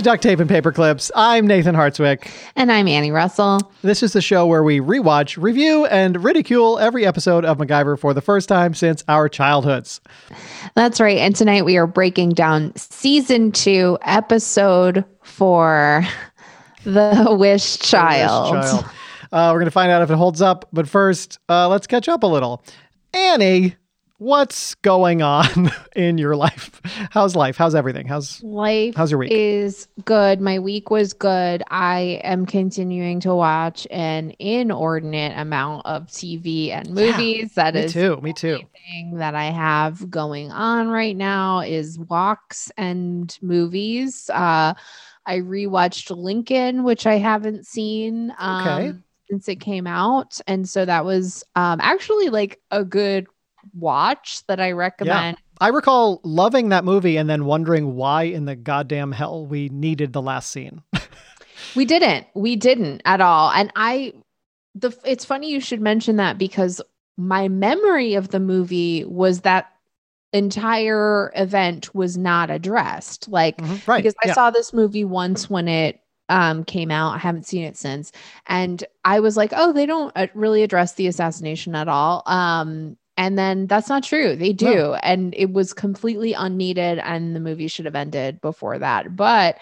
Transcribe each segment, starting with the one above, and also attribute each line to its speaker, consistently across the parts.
Speaker 1: To Duct Tape and Paper Clips. I'm Nathan Hartswick.
Speaker 2: And I'm Annie Russell.
Speaker 1: This is the show where we rewatch, review, and ridicule every episode of MacGyver for the first time since our childhoods.
Speaker 2: That's right. And tonight we are breaking down season two, episode four The Wish Child.
Speaker 1: The Wish Child. Uh, we're going to find out if it holds up. But first, uh, let's catch up a little. Annie, what's going on in your life? How's life? How's everything? How's
Speaker 2: life?
Speaker 1: How's your week?
Speaker 2: Is good. My week was good. I am continuing to watch an inordinate amount of TV and movies.
Speaker 1: Yeah,
Speaker 2: that
Speaker 1: me
Speaker 2: is
Speaker 1: too. Me too.
Speaker 2: Thing that I have going on right now is walks and movies. Uh, I rewatched Lincoln, which I haven't seen. Um,
Speaker 1: okay.
Speaker 2: Since it came out, and so that was um, actually like a good watch that I recommend.
Speaker 1: Yeah. I recall loving that movie and then wondering why in the goddamn hell we needed the last scene.
Speaker 2: we didn't. We didn't at all. And I the it's funny you should mention that because my memory of the movie was that entire event was not addressed. Like
Speaker 1: mm-hmm. right.
Speaker 2: because I
Speaker 1: yeah.
Speaker 2: saw this movie once when it um, came out. I haven't seen it since. And I was like, oh, they don't uh, really address the assassination at all. Um, and then that's not true. They do. No. And it was completely unneeded. And the movie should have ended before that. But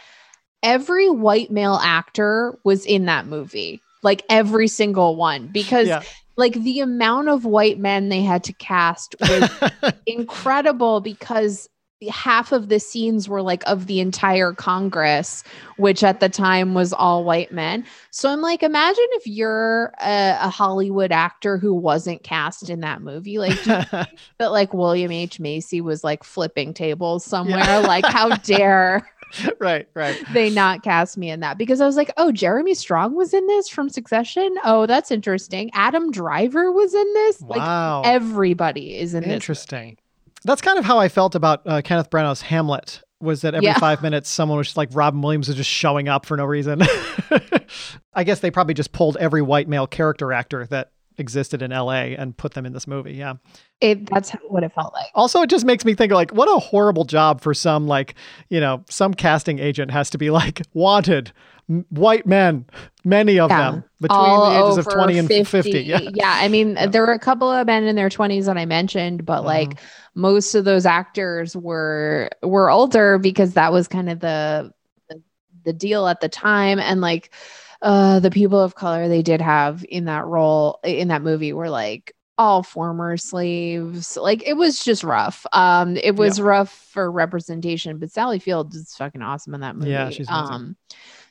Speaker 2: every white male actor was in that movie, like every single one, because. Yeah. Like the amount of white men they had to cast was incredible because half of the scenes were like of the entire Congress, which at the time was all white men. So I'm like, imagine if you're a, a Hollywood actor who wasn't cast in that movie, like that, like William H Macy was like flipping tables somewhere. Yeah. like, how dare?
Speaker 1: right, right.
Speaker 2: They not cast me in that because I was like, oh, Jeremy Strong was in this from Succession. Oh, that's interesting. Adam Driver was in this.
Speaker 1: Wow.
Speaker 2: Like everybody is in
Speaker 1: interesting.
Speaker 2: this.
Speaker 1: That's kind of how I felt about uh, Kenneth Branagh's Hamlet. Was that every yeah. five minutes someone was just like Robin Williams was just showing up for no reason? I guess they probably just pulled every white male character actor that existed in LA and put them in this movie. Yeah.
Speaker 2: It, that's what it felt like.
Speaker 1: Also, it just makes me think like, what a horrible job for some, like, you know, some casting agent has to be like, wanted white men, many of yeah. them between
Speaker 2: All
Speaker 1: the ages of 20
Speaker 2: 50.
Speaker 1: and 50.
Speaker 2: Yeah. yeah. I mean, yeah. there were a couple of men in their 20s that I mentioned, but mm-hmm. like most of those actors were were older because that was kind of the the, the deal at the time and like uh the people of color they did have in that role in that movie were like all former slaves. Like it was just rough. Um, it was yeah. rough for representation, but Sally Field is fucking awesome in that movie.
Speaker 1: Yeah, she's amazing.
Speaker 2: um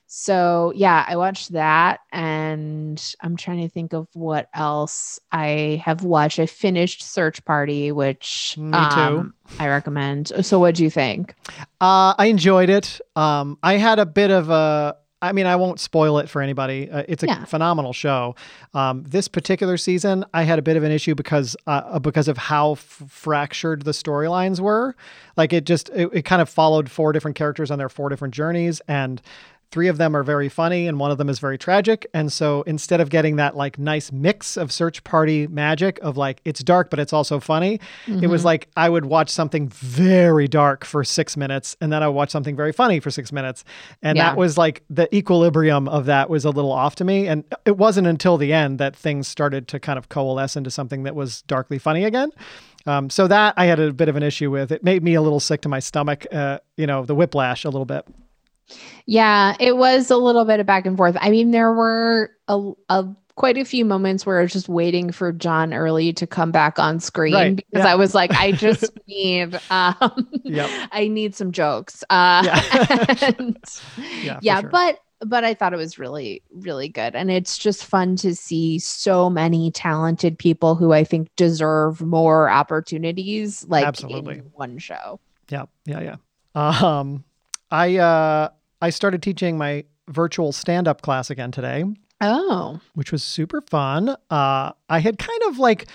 Speaker 2: so yeah, I watched that and I'm trying to think of what else I have watched. I finished Search Party, which
Speaker 1: Me too. Um,
Speaker 2: I recommend. So what do you think?
Speaker 1: Uh, I enjoyed it. Um, I had a bit of a I mean, I won't spoil it for anybody. Uh, it's a yeah. phenomenal show. Um, this particular season, I had a bit of an issue because uh, because of how f- fractured the storylines were. Like it just it, it kind of followed four different characters on their four different journeys, and Three of them are very funny and one of them is very tragic. And so instead of getting that like nice mix of search party magic of like it's dark but it's also funny, mm-hmm. it was mm-hmm. like I would watch something very dark for 6 minutes and then I would watch something very funny for 6 minutes. And yeah. that was like the equilibrium of that was a little off to me and it wasn't until the end that things started to kind of coalesce into something that was darkly funny again. Um, so that I had a bit of an issue with. It made me a little sick to my stomach, uh, you know, the whiplash a little bit.
Speaker 2: Yeah, it was a little bit of back and forth. I mean, there were a, a quite a few moments where I was just waiting for John Early to come back on screen right. because yeah. I was like, I just need, um, yep. I need some jokes. Uh, yeah, and, yeah, yeah sure. but but I thought it was really really good, and it's just fun to see so many talented people who I think deserve more opportunities, like
Speaker 1: Absolutely.
Speaker 2: in one show.
Speaker 1: Yeah, yeah, yeah. Um, I uh I started teaching my virtual stand up class again today.
Speaker 2: Oh.
Speaker 1: Which was super fun. Uh, I had kind of like,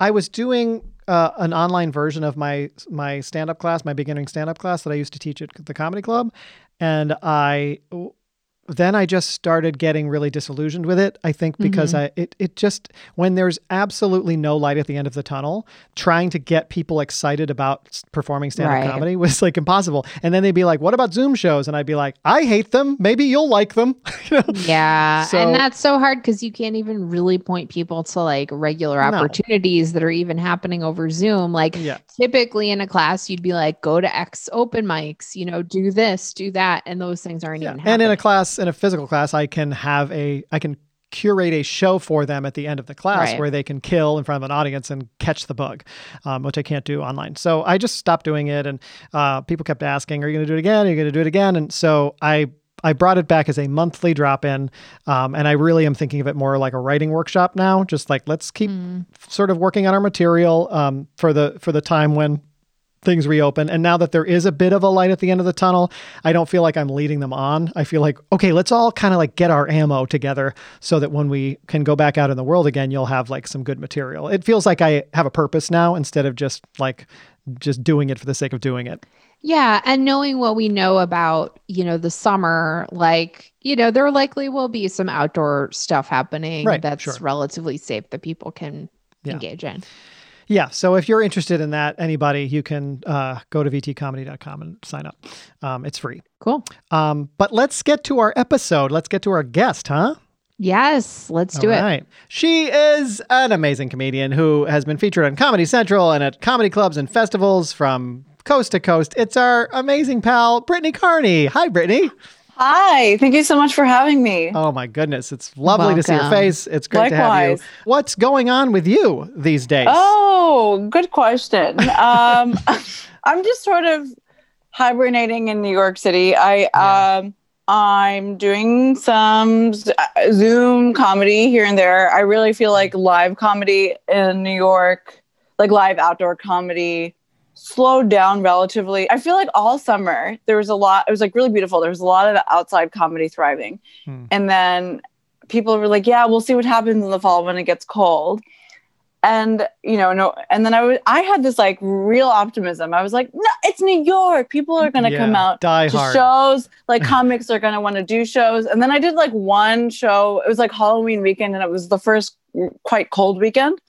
Speaker 1: I was doing uh, an online version of my my stand up class, my beginning stand up class that I used to teach at the comedy club, and I then I just started getting really disillusioned with it. I think because mm-hmm. I it it just when there's absolutely no light at the end of the tunnel, trying to get people excited about performing stand-up right. comedy was like impossible. And then they'd be like, "What about Zoom shows?" And I'd be like, "I hate them. Maybe you'll like them."
Speaker 2: Yeah, so, and that's so hard because you can't even really point people to like regular opportunities no. that are even happening over Zoom. Like yeah. typically in a class, you'd be like, "Go to X open mics," you know, do this, do that, and those things aren't yeah. even. Happening.
Speaker 1: And in a class in a physical class, I can have a I can curate a show for them at the end of the class right. where they can kill in front of an audience and catch the bug, um, which I can't do online. So I just stopped doing it, and uh, people kept asking, "Are you going to do it again? Are you going to do it again?" And so I I brought it back as a monthly drop in, um, and I really am thinking of it more like a writing workshop now. Just like let's keep mm. sort of working on our material um, for the for the time when things reopen. And now that there is a bit of a light at the end of the tunnel, I don't feel like I'm leading them on. I feel like, okay, let's all kind of like get our ammo together so that when we can go back out in the world again, you'll have like some good material. It feels like I have a purpose now instead of just like just doing it for the sake of doing it.
Speaker 2: Yeah, and knowing what we know about, you know, the summer, like, you know, there likely will be some outdoor stuff happening right, that's sure. relatively safe that people can yeah. engage in.
Speaker 1: Yeah. So if you're interested in that, anybody, you can uh, go to vtcomedy.com and sign up. Um, it's free.
Speaker 2: Cool.
Speaker 1: Um, but let's get to our episode. Let's get to our guest, huh?
Speaker 2: Yes, let's do All it. Right.
Speaker 1: She is an amazing comedian who has been featured on Comedy Central and at comedy clubs and festivals from coast to coast. It's our amazing pal, Brittany Carney. Hi, Brittany.
Speaker 3: Hi, thank you so much for having me.
Speaker 1: Oh my goodness, it's lovely Welcome. to see your face. It's great Likewise. to have you. What's going on with you these days?
Speaker 3: Oh, good question. um, I'm just sort of hibernating in New York City. I yeah. um, I'm doing some uh, Zoom comedy here and there. I really feel like live comedy in New York, like live outdoor comedy, slowed down relatively. I feel like all summer there was a lot, it was like really beautiful. There was a lot of outside comedy thriving. Hmm. And then people were like, yeah, we'll see what happens in the fall when it gets cold. And you know, no, and then I was I had this like real optimism. I was like, no, it's New York. People are gonna yeah, come out
Speaker 1: die
Speaker 3: to
Speaker 1: hard.
Speaker 3: shows. Like comics are gonna want to do shows. And then I did like one show. It was like Halloween weekend, and it was the first quite cold weekend.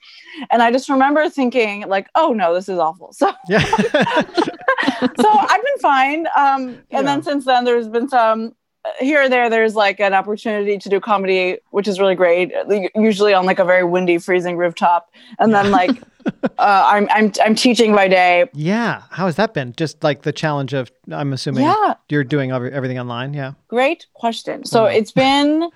Speaker 3: And I just remember thinking, like, oh no, this is awful. So, yeah. so I've been fine. Um, and yeah. then since then, there's been some here or there. There's like an opportunity to do comedy, which is really great. Usually on like a very windy, freezing rooftop, and then like uh, I'm I'm I'm teaching by day.
Speaker 1: Yeah, how has that been? Just like the challenge of I'm assuming yeah. you're doing everything online. Yeah.
Speaker 3: Great question. So mm-hmm. it's been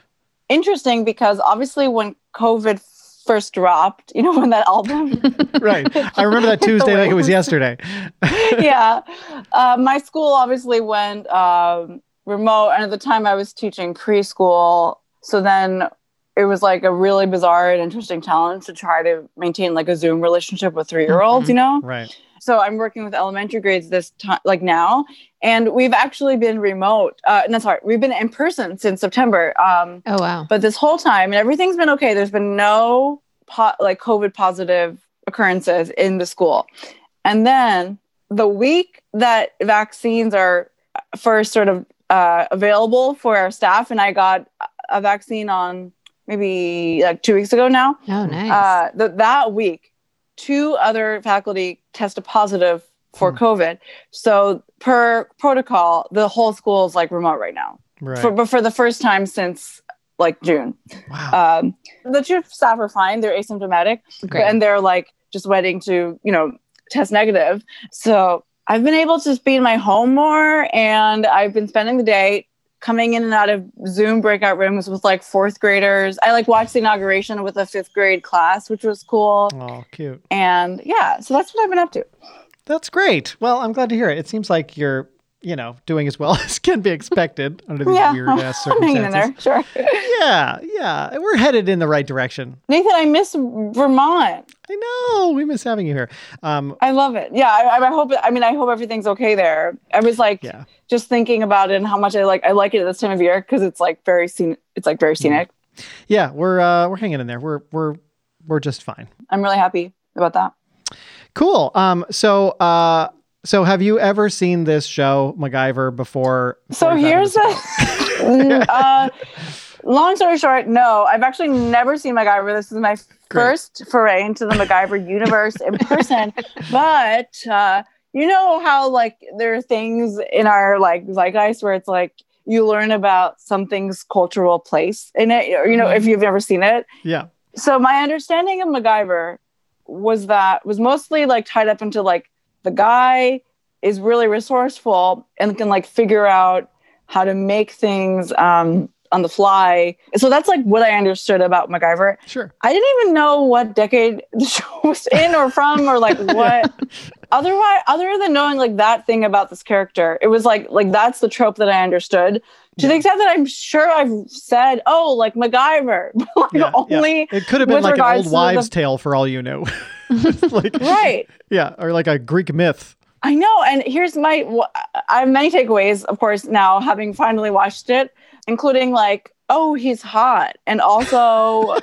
Speaker 3: interesting because obviously when COVID first dropped, you know, when that album.
Speaker 1: right. I remember that Tuesday like it was yesterday.
Speaker 3: yeah. Uh, my school obviously went um, remote. And at the time I was teaching preschool. So then it was like a really bizarre and interesting challenge to try to maintain like a Zoom relationship with three year olds, mm-hmm. you know?
Speaker 1: Right.
Speaker 3: So I'm working with elementary grades this time, like now, and we've actually been remote. Uh, no, sorry, we've been in person since September. Um,
Speaker 2: oh wow!
Speaker 3: But this whole time, and everything's been okay. There's been no po- like COVID positive occurrences in the school, and then the week that vaccines are first sort of uh, available for our staff, and I got a vaccine on maybe like two weeks ago now.
Speaker 2: Oh, nice. Uh,
Speaker 3: th- that week, two other faculty tested positive for hmm. COVID. So per protocol, the whole school is like remote right now. Right. For, but for the first time since like June. Wow. Um, the two staff are fine. They're asymptomatic. Great. And they're like just waiting to, you know, test negative. So I've been able to be in my home more and I've been spending the day coming in and out of Zoom breakout rooms with like fourth graders. I like watched the inauguration with a fifth grade class, which was cool.
Speaker 1: Oh, cute.
Speaker 3: And yeah, so that's what I've been up to.
Speaker 1: That's great. Well, I'm glad to hear it. It seems like you're, you know, doing as well as can be expected under these yeah. weird ass circumstances. in there,
Speaker 3: sure.
Speaker 1: yeah, yeah. We're headed in the right direction.
Speaker 3: Nathan, I miss Vermont.
Speaker 1: I know. We miss having you here. Um,
Speaker 3: I love it. Yeah, I, I hope. I mean, I hope everything's okay there. I was like, yeah. Just thinking about it and how much I like. I like it at this time of year because it's like very scenic. It's like very scenic.
Speaker 1: Yeah, we're uh, we're hanging in there. We're we're we're just fine.
Speaker 3: I'm really happy about that.
Speaker 1: Cool. Um. So uh. So have you ever seen this show MacGyver before?
Speaker 3: before so here's a uh, long story short, no, I've actually never seen MacGyver. This is my Great. first foray into the MacGyver universe in person. but uh, you know how like there are things in our like zeitgeist where it's like you learn about something's cultural place in it, or you know, if mm-hmm. you've ever seen it.
Speaker 1: Yeah.
Speaker 3: So my understanding of MacGyver was that was mostly like tied up into like the guy is really resourceful and can like figure out how to make things um, on the fly. So that's like what I understood about MacGyver.
Speaker 1: Sure.
Speaker 3: I didn't even know what decade the show was in or from or like what otherwise other than knowing like that thing about this character. It was like like that's the trope that I understood. To yeah. the extent that I'm sure I've said, oh, like MacGyver. like
Speaker 1: yeah, only yeah. it could have been like an old wives' the... tale for all you knew.
Speaker 3: like, right.
Speaker 1: Yeah, or like a Greek myth.
Speaker 3: I know. And here's my I have many takeaways, of course, now having finally watched it including like, oh, he's hot. And also,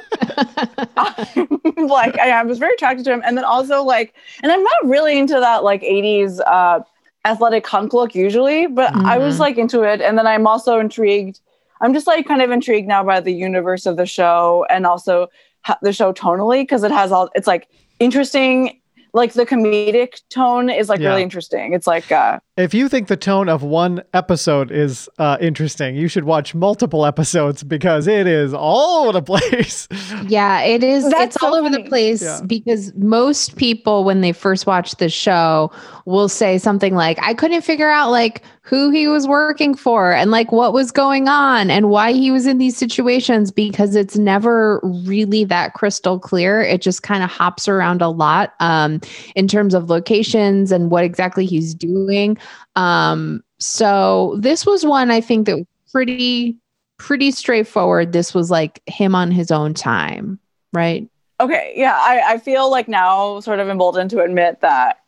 Speaker 3: like, I, I, was very attracted to him. And then also, like, and I'm not really into that like 80s uh, athletic hunk look usually, but mm-hmm. I was mm-hmm. like into it. And then I'm also intrigued. I'm just like kind of intrigued now by the universe of the show and also ha- the show tonally because it has all, it's like interesting like the comedic tone is like yeah. really interesting. It's like uh
Speaker 1: if you think the tone of one episode is uh interesting, you should watch multiple episodes because it is all over the place.
Speaker 2: Yeah, it is That's it's so all over the place yeah. because most people when they first watch the show will say something like I couldn't figure out like who he was working for and like what was going on and why he was in these situations because it's never really that crystal clear. It just kind of hops around a lot um, in terms of locations and what exactly he's doing. Um, so this was one I think that was pretty pretty straightforward. This was like him on his own time, right?
Speaker 3: Okay, yeah, I, I feel like now sort of emboldened to admit that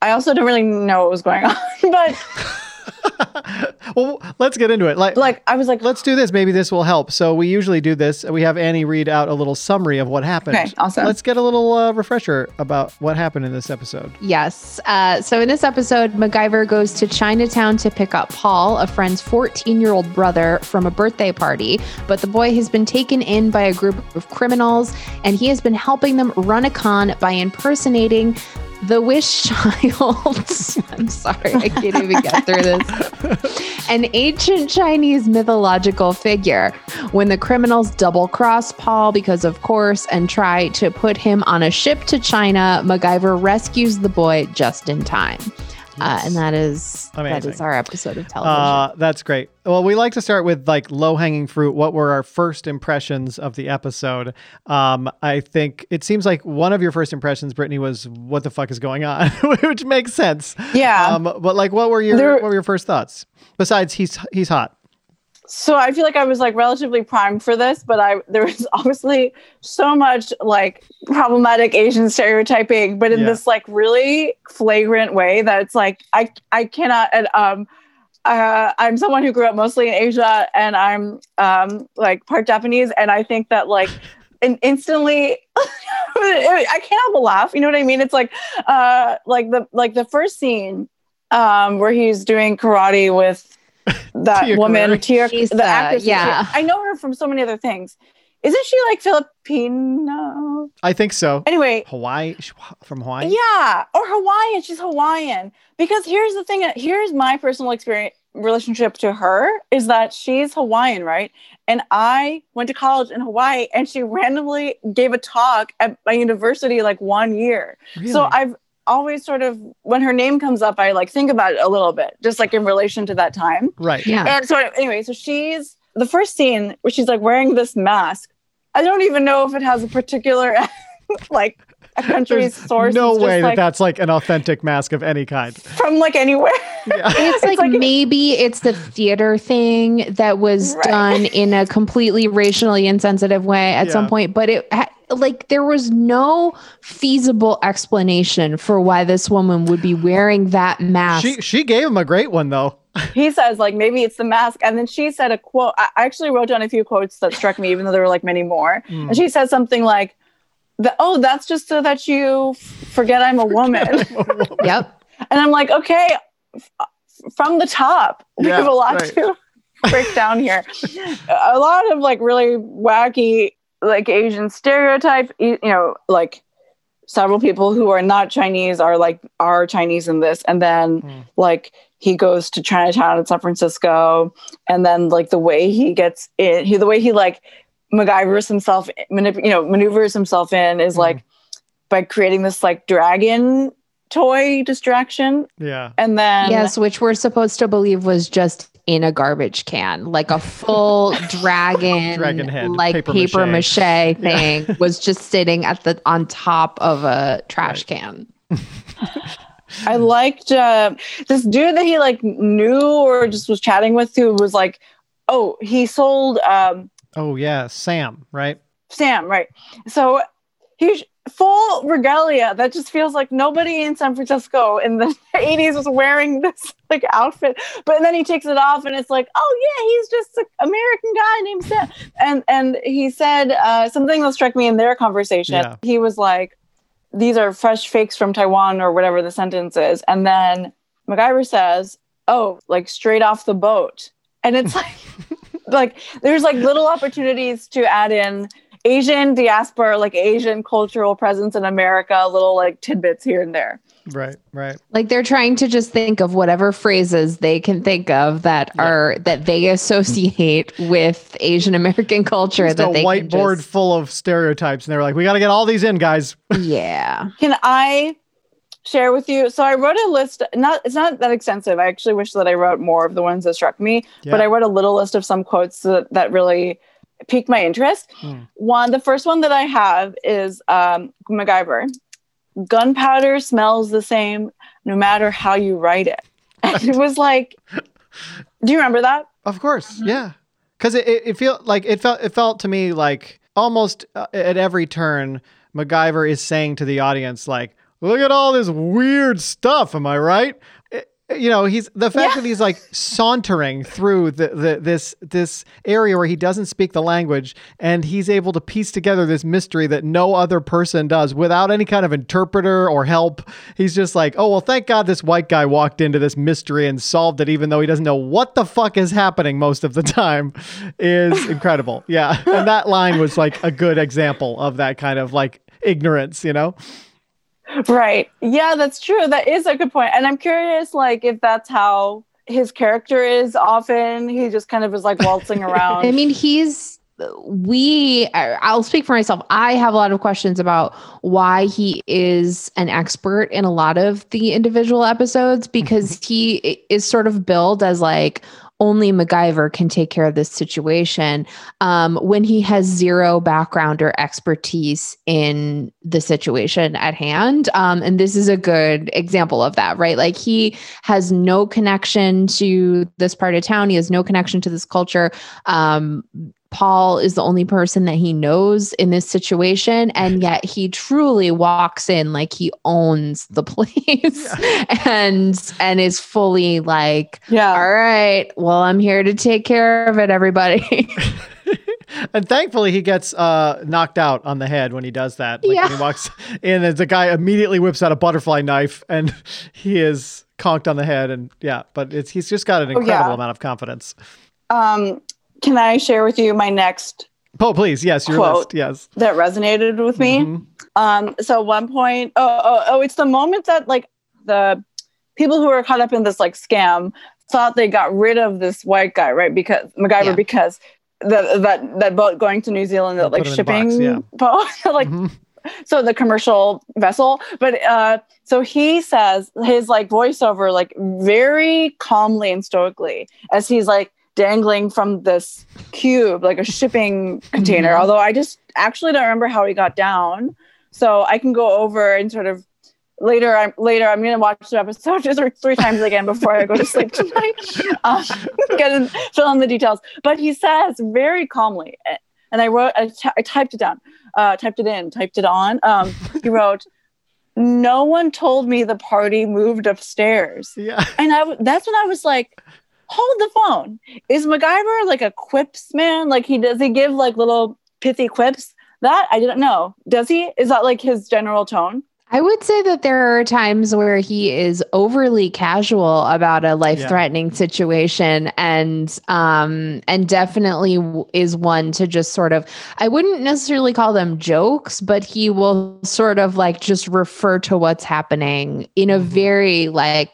Speaker 3: I also don't really know what was going on, but
Speaker 1: well, let's get into it. Like,
Speaker 3: like I was like,
Speaker 1: let's do this. Maybe this will help. So we usually do this. We have Annie read out a little summary of what happened.
Speaker 3: Okay, awesome.
Speaker 1: Let's get a little uh, refresher about what happened in this episode.
Speaker 2: Yes. Uh, so in this episode, MacGyver goes to Chinatown to pick up Paul, a friend's 14 year old brother, from a birthday party. But the boy has been taken in by a group of criminals, and he has been helping them run a con by impersonating the Wish Child. I'm sorry, I can't even get through this. An ancient Chinese mythological figure. When the criminals double cross Paul, because of course, and try to put him on a ship to China, MacGyver rescues the boy just in time. Uh, and that is Amazing. that is our episode of television. Uh,
Speaker 1: that's great. Well, we like to start with like low hanging fruit. What were our first impressions of the episode? Um, I think it seems like one of your first impressions, Brittany, was "What the fuck is going on," which makes sense.
Speaker 3: Yeah.
Speaker 1: Um, but like, what were your there, what were your first thoughts? Besides, he's he's hot
Speaker 3: so I feel like I was like relatively primed for this, but I there was obviously so much like problematic Asian stereotyping, but in yeah. this like really flagrant way that it's like I I cannot and um uh, I'm someone who grew up mostly in Asia and I'm um like part Japanese and I think that like and instantly I can't help but laugh. You know what I mean? It's like uh like the like the first scene um where he's doing karate with that Tia woman, Tia, the actress.
Speaker 2: Yeah,
Speaker 3: I know her from so many other things. Isn't she like Filipino?
Speaker 1: I think so.
Speaker 3: Anyway,
Speaker 1: Hawaii from Hawaii.
Speaker 3: Yeah, or Hawaiian. She's Hawaiian. Because here's the thing. Here's my personal experience relationship to her is that she's Hawaiian, right? And I went to college in Hawaii, and she randomly gave a talk at my university like one year. Really? So I've always sort of when her name comes up, I like think about it a little bit, just like in relation to that time.
Speaker 1: Right.
Speaker 2: Yeah.
Speaker 3: And so anyway, so she's the first scene where she's like wearing this mask. I don't even know if it has a particular like a country's There's source.
Speaker 1: No way that that's like an authentic mask of any kind
Speaker 3: from like anywhere.
Speaker 2: Yeah. It's, like, like maybe it's the theater thing that was right. done in a completely racially insensitive way at yeah. some point, but it like there was no feasible explanation for why this woman would be wearing that mask.
Speaker 1: She she gave him a great one though.
Speaker 3: he says like maybe it's the mask, and then she said a quote. I actually wrote down a few quotes that struck me, even though there were like many more. Mm. And she said something like, the, "Oh, that's just so that you forget I'm a woman." I'm a woman.
Speaker 2: yep.
Speaker 3: And I'm like, okay, f- from the top, we yeah, have a lot right. to break down here. A lot of like really wacky, like Asian stereotype. You know, like several people who are not Chinese are like are Chinese in this, and then mm. like he goes to Chinatown in San Francisco, and then like the way he gets in, he the way he like MacGyver's himself, manip- you know, maneuvers himself in is mm. like by creating this like dragon toy distraction.
Speaker 1: Yeah.
Speaker 3: And then
Speaker 2: Yes, which we're supposed to believe was just in a garbage can, like a full dragon,
Speaker 1: dragon head,
Speaker 2: like paper, paper mache, mache thing yeah. was just sitting at the on top of a trash right. can.
Speaker 3: I liked uh, this dude that he like knew or just was chatting with who was like, oh, he sold. Um,
Speaker 1: oh yeah, Sam, right?
Speaker 3: Sam, right? So he full regalia that just feels like nobody in San Francisco in the 80s was wearing this like outfit. But then he takes it off and it's like, oh yeah, he's just an American guy named Sam. And and he said uh, something that struck me in their conversation. Yeah. He was like, these are fresh fakes from Taiwan or whatever the sentence is. And then MacGyver says, oh, like straight off the boat. And it's like, like there's like little opportunities to add in Asian diaspora, like Asian cultural presence in America, little like tidbits here and there.
Speaker 1: Right, right.
Speaker 2: Like they're trying to just think of whatever phrases they can think of that yeah. are that they associate with Asian American culture.
Speaker 1: Just
Speaker 2: that
Speaker 1: a
Speaker 2: they
Speaker 1: whiteboard
Speaker 2: just...
Speaker 1: full of stereotypes, and they're like, "We got to get all these in, guys."
Speaker 2: Yeah.
Speaker 3: Can I share with you? So I wrote a list. Not it's not that extensive. I actually wish that I wrote more of the ones that struck me, yeah. but I wrote a little list of some quotes that, that really piqued my interest. Mm. One, the first one that I have is um, MacGyver. Gunpowder smells the same no matter how you write it. And it was like, do you remember that?
Speaker 1: Of course, mm-hmm. yeah. Because it, it, it felt like it felt it felt to me like almost uh, at every turn, MacGyver is saying to the audience like, "Look at all this weird stuff." Am I right? You know he's the fact yeah. that he's like sauntering through the, the this this area where he doesn't speak the language and he's able to piece together this mystery that no other person does without any kind of interpreter or help. He's just like oh well thank god this white guy walked into this mystery and solved it even though he doesn't know what the fuck is happening most of the time is incredible. Yeah. And that line was like a good example of that kind of like ignorance you know
Speaker 3: Right. Yeah, that's true. That is a good. And I'm curious, like, if that's how his character is often. He just kind of is like waltzing around.
Speaker 2: I mean, he's we I'll speak for myself. I have a lot of questions about why he is an expert in a lot of the individual episodes because mm-hmm. he is sort of billed as like only MacGyver can take care of this situation um, when he has zero background or expertise in the situation at hand. Um, and this is a good example of that, right? Like he has no connection to this part of town, he has no connection to this culture. Um, Paul is the only person that he knows in this situation. And yet he truly walks in like he owns the place yeah. and and is fully like, yeah. all right, well, I'm here to take care of it, everybody.
Speaker 1: and thankfully he gets uh, knocked out on the head when he does that. Like yeah. when he walks in and the guy immediately whips out a butterfly knife and he is conked on the head and yeah, but it's he's just got an incredible oh, yeah. amount of confidence.
Speaker 3: Um can I share with you my next?
Speaker 1: Oh, please. Yes, your quote list. Yes.
Speaker 3: That resonated with me. Mm-hmm. Um, so one point, oh, oh, oh, it's the moment that like the people who were caught up in this like scam thought they got rid of this white guy, right? Because MacGyver, yeah. because the, that that boat going to New Zealand, that like shipping box, yeah. boat, like. Mm-hmm. So the commercial vessel, but uh, so he says his like voiceover, like very calmly and stoically, as he's like, dangling from this cube like a shipping container. Mm-hmm. although i just actually don't remember how he got down. So i can go over and sort of later i'm later i'm going to watch the episode just three times again before i go to sleep tonight um, get in, fill in the details. But he says very calmly and i wrote I, t- I typed it down uh, typed it in typed it on. Um, he wrote no one told me the party moved upstairs.
Speaker 1: Yeah.
Speaker 3: And i that's when i was like hold the phone. Is MacGyver like a quips man? Like he does he give like little pithy quips? That I didn't know. Does he? Is that like his general tone?
Speaker 2: I would say that there are times where he is overly casual about a life-threatening yeah. situation and um and definitely is one to just sort of I wouldn't necessarily call them jokes, but he will sort of like just refer to what's happening in a mm-hmm. very like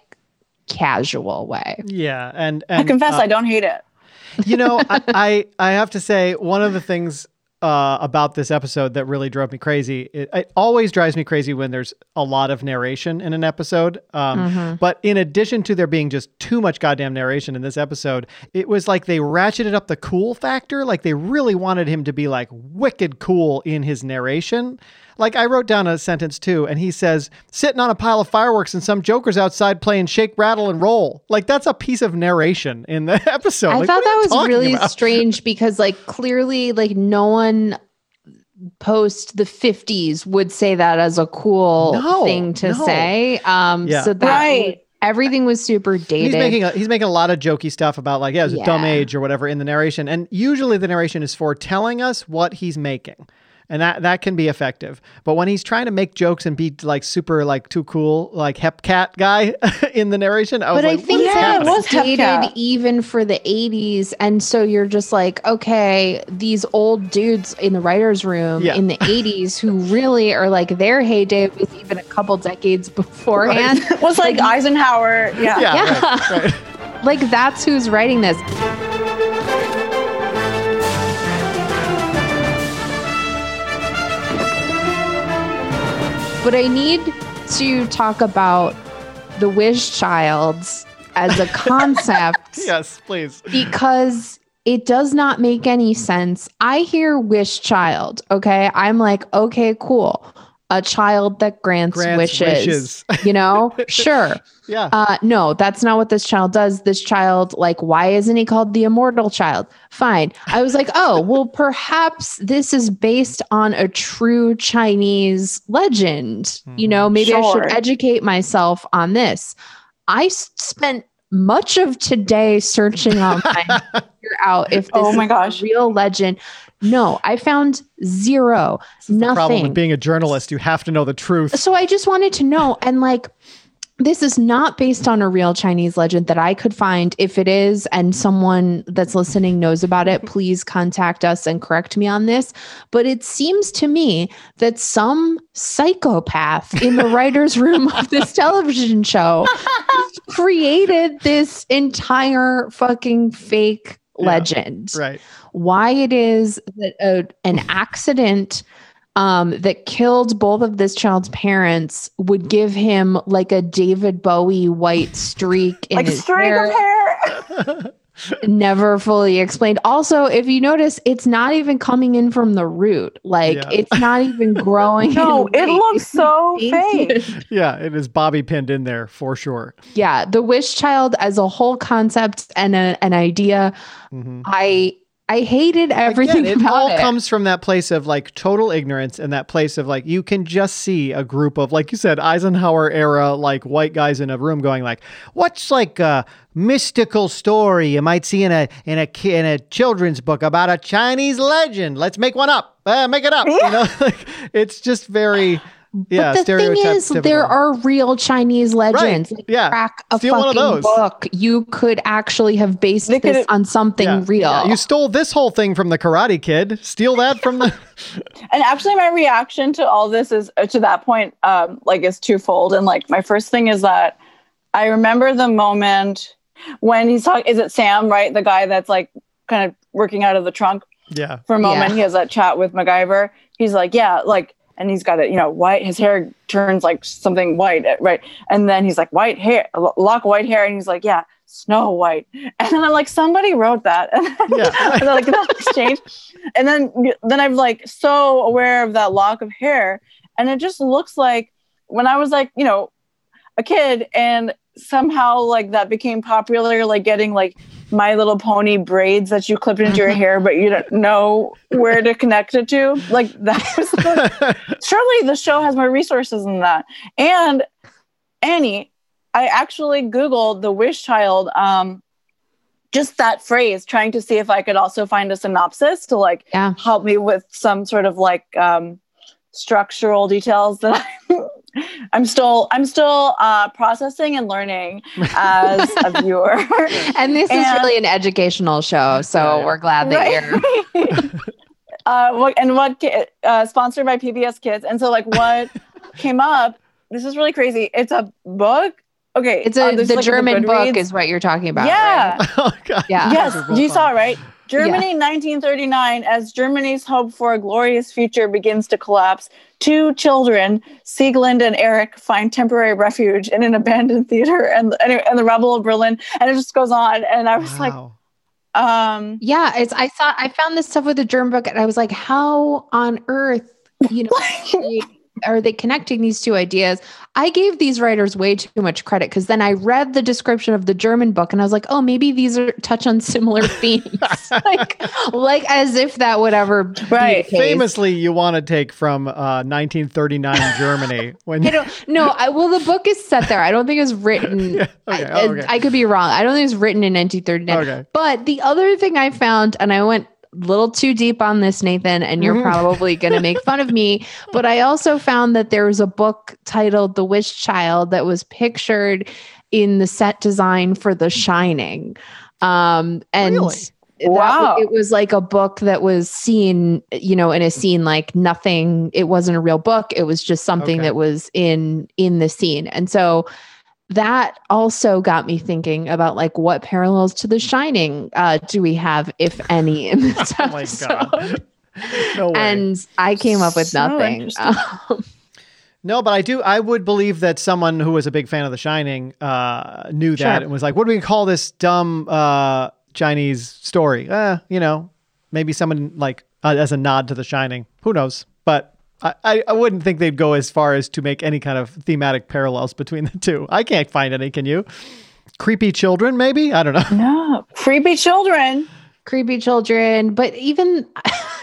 Speaker 2: casual way.
Speaker 1: Yeah, and, and
Speaker 3: I confess uh, I don't hate it.
Speaker 1: You know, I, I I have to say one of the things uh, about this episode that really drove me crazy. It, it, always drives me crazy when there's a lot of narration in an episode. Um, mm-hmm. But in addition to there being just too much goddamn narration in this episode, it was like they ratcheted up the cool factor. Like they really wanted him to be like wicked cool in his narration. Like I wrote down a sentence too, and he says, sitting on a pile of fireworks and some jokers outside playing shake, rattle, and roll. Like that's a piece of narration in the episode.
Speaker 2: I
Speaker 1: like,
Speaker 2: thought that was really about? strange because like clearly like no one post the 50s would say that as a cool no, thing to no. say. Um yeah. so that right. everything was super dated.
Speaker 1: He's making a, he's making a lot of jokey stuff about like yeah, it was yeah. a dumb age or whatever in the narration. And usually the narration is for telling us what he's making and that that can be effective. But when he's trying to make jokes and be like super like too cool, like Hepcat guy in the narration, I was but like, I think
Speaker 2: that was dated even for the '80s, and so you're just like, okay, these old dudes in the writers' room yeah. in the '80s who really are like their heyday was even a couple decades beforehand.
Speaker 3: Right. was like, like, Eisenhower, yeah,
Speaker 2: yeah, yeah. Right, right. like that's who's writing this. But I need to talk about the wish childs as a concept.
Speaker 1: yes, please.
Speaker 2: Because it does not make any sense. I hear wish child, okay? I'm like, okay, cool a child that grants, grants wishes, wishes. you know? Sure.
Speaker 1: Yeah.
Speaker 2: Uh, no that's not what this child does. This child like why isn't he called the immortal child? Fine. I was like oh well perhaps this is based on a true chinese legend. Mm-hmm. you know maybe sure. i should educate myself on this. I spent much of today searching online to figure out if this oh my gosh. real legend no, I found zero. nothing. problem with
Speaker 1: being a journalist. You have to know the truth.
Speaker 2: So I just wanted to know. And like, this is not based on a real Chinese legend that I could find. If it is, and someone that's listening knows about it, please contact us and correct me on this. But it seems to me that some psychopath in the writer's room of this television show created this entire fucking fake legend.
Speaker 1: Yeah, right.
Speaker 2: Why it is that a, an accident um, that killed both of this child's parents would give him like a David Bowie white streak in like his hair. hair. never fully explained. Also, if you notice, it's not even coming in from the root. Like yeah. it's not even growing.
Speaker 3: no, it looks so fake.
Speaker 1: Yeah, it is bobby pinned in there for sure.
Speaker 2: Yeah, the wish child as a whole concept and a, an idea, mm-hmm. I I hated everything Again,
Speaker 1: it all it. comes from that place of like total ignorance and that place of like you can just see a group of like you said Eisenhower era like white guys in a room going like what's like a mystical story you might see in a in a in a children's book about a Chinese legend let's make one up uh, make it up yeah. you know like, it's just very yeah,
Speaker 2: but the thing is, there are real Chinese legends.
Speaker 1: Right. Like yeah,
Speaker 2: crack a Steal fucking book. You could actually have based they this on something yeah. real. Yeah.
Speaker 1: You stole this whole thing from the Karate Kid. Steal that from the.
Speaker 3: and actually, my reaction to all this is uh, to that point, um, like is twofold. And like my first thing is that I remember the moment when he's talking. Is it Sam? Right, the guy that's like kind of working out of the trunk.
Speaker 1: Yeah.
Speaker 3: For a moment, yeah. he has that chat with MacGyver. He's like, yeah, like and he's got it, you know, white. His hair turns like something white, eh, right? And then he's like, white hair, lock white hair, and he's like, yeah, Snow White. And then I'm like, somebody wrote that, yeah. and then, like that exchange. And then then I'm like so aware of that lock of hair, and it just looks like when I was like, you know, a kid, and somehow like that became popular, like getting like my Little Pony braids that you clip into your hair, but you don't know where to connect it to. Like that was the, surely the show has more resources than that. And Annie, I actually Googled the Wish Child, um, just that phrase, trying to see if I could also find a synopsis to like yeah. help me with some sort of like um, structural details that I'm I'm still I'm still uh, processing and learning as a viewer.
Speaker 2: and this and, is really an educational show, so we're glad that right?
Speaker 3: you're. uh, what and what uh, sponsored by PBS Kids, and so like what came up. This is really crazy. It's a book. Okay,
Speaker 2: it's a uh, the like German book is what you're talking about.
Speaker 3: Yeah.
Speaker 2: Right? oh,
Speaker 3: yeah. Yes, you saw right. Germany, yeah. 1939, as Germany's hope for a glorious future begins to collapse, two children, Sieglind and Eric, find temporary refuge in an abandoned theater and, and, and the rubble of Berlin. And it just goes on. And I was wow. like, um,
Speaker 2: yeah, it's, I thought, I found this stuff with the German book and I was like, how on earth, you know, are they connecting these two ideas? I gave these writers way too much credit because then I read the description of the German book and I was like, oh, maybe these are touch on similar themes, like, like as if that would ever right.
Speaker 1: Famously, you want to take from uh, 1939 Germany when
Speaker 2: I don't. No, I, well, the book is set there. I don't think it's written. yeah, okay. I, oh, okay. I, I, could be wrong. I don't think it's written in 1939. Okay. But the other thing I found, and I went little too deep on this, Nathan, and you're mm-hmm. probably going to make fun of me. But I also found that there was a book titled The Wish Child that was pictured in the set design for The Shining. Um, and really?
Speaker 3: wow.
Speaker 2: it was like a book that was seen, you know, in a scene like nothing, it wasn't a real book. It was just something okay. that was in in the scene. And so that also got me thinking about like what parallels to The Shining uh, do we have, if any, in this oh episode? no and I came up with so nothing. Um,
Speaker 1: no, but I do. I would believe that someone who was a big fan of The Shining uh, knew that sure. and was like, "What do we call this dumb uh, Chinese story?" Uh, you know, maybe someone like uh, as a nod to The Shining. Who knows? But I, I wouldn't think they'd go as far as to make any kind of thematic parallels between the two. I can't find any. Can you? Creepy children, maybe? I don't know.
Speaker 3: No, creepy children.
Speaker 2: Creepy children, but even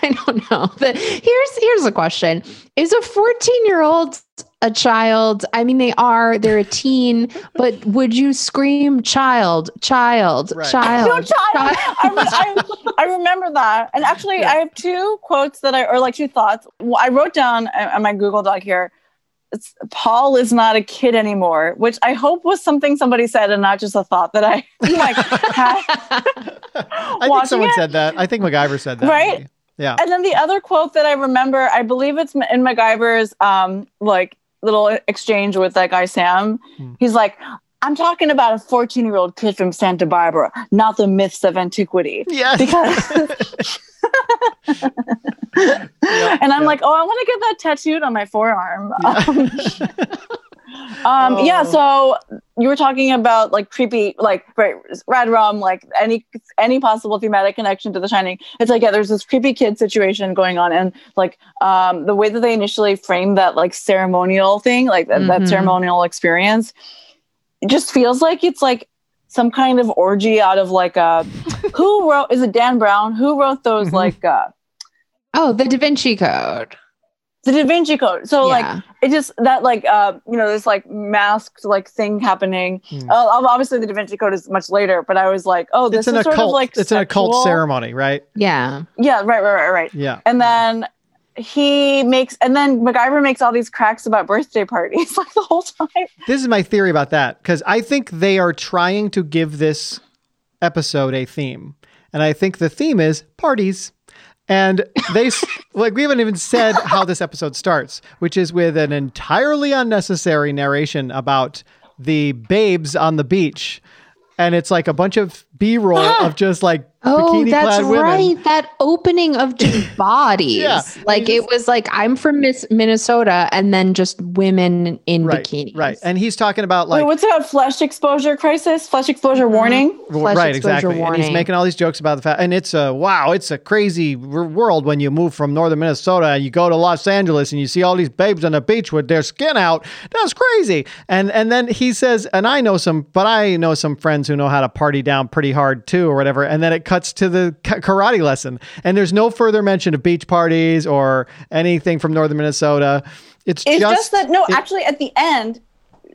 Speaker 2: I don't know. The, here's here's a question: Is a 14 year old a child. I mean, they are, they're a teen, but would you scream child, child, right. child? No, child. child.
Speaker 3: I, I, I, remember that. And actually, yeah. I have two quotes that I, or like two thoughts. I wrote down uh, on my Google Doc here. It's, Paul is not a kid anymore, which I hope was something somebody said and not just a thought that I like had.
Speaker 1: I think someone it. said that. I think MacGyver said that.
Speaker 3: Right? Maybe.
Speaker 1: Yeah.
Speaker 3: And then the other quote that I remember, I believe it's in MacGyver's um like little exchange with that guy Sam. Hmm. He's like, I'm talking about a 14 year old kid from Santa Barbara, not the myths of antiquity.
Speaker 1: Yes.
Speaker 3: Because. yep, and I'm yep. like, oh, I want to get that tattooed on my forearm. Yeah. Um, um, oh. yeah. So you were talking about like creepy, like right, Redrum, like any any possible thematic connection to The Shining. It's like yeah, there's this creepy kid situation going on, and like um, the way that they initially framed that like ceremonial thing, like mm-hmm. that ceremonial experience, it just feels like it's like some kind of orgy out of like a who wrote is it Dan Brown who wrote those mm-hmm. like uh,
Speaker 2: oh the Da Vinci Code
Speaker 3: the Da Vinci Code. So yeah. like it just that like uh you know this like masked like thing happening. Mm. Uh, obviously the Da Vinci Code is much later, but I was like, oh, this it's is sort
Speaker 1: occult,
Speaker 3: of like
Speaker 1: it's sexual. an occult ceremony, right?
Speaker 2: Yeah.
Speaker 3: Yeah. Right. Right. Right. Right.
Speaker 1: Yeah.
Speaker 3: And then he makes and then MacGyver makes all these cracks about birthday parties like the whole time.
Speaker 1: This is my theory about that because I think they are trying to give this episode a theme, and I think the theme is parties. And they like we haven't even said how this episode starts, which is with an entirely unnecessary narration about the babes on the beach. And it's like a bunch of B-roll of just like Oh, that's right.
Speaker 2: That opening of just bodies. yeah. Like just, it was like I'm from Miss Minnesota and then just women in
Speaker 1: right,
Speaker 2: bikinis.
Speaker 1: Right. And he's talking about like
Speaker 3: Wait, what's that flesh exposure crisis? Flesh exposure mm-hmm. warning?
Speaker 1: Flesh right, exactly. Warning. And he's making all these jokes about the fact and it's a wow, it's a crazy world when you move from northern Minnesota and you go to Los Angeles and you see all these babes on the beach with their skin out. That's crazy. And and then he says, and I know some but I know some friends who know how to party down pretty hard too or whatever. And then it cuts to the karate lesson. And there's no further mention of beach parties or anything from northern Minnesota. It's,
Speaker 3: it's
Speaker 1: just,
Speaker 3: just that, no, it, actually, at the end,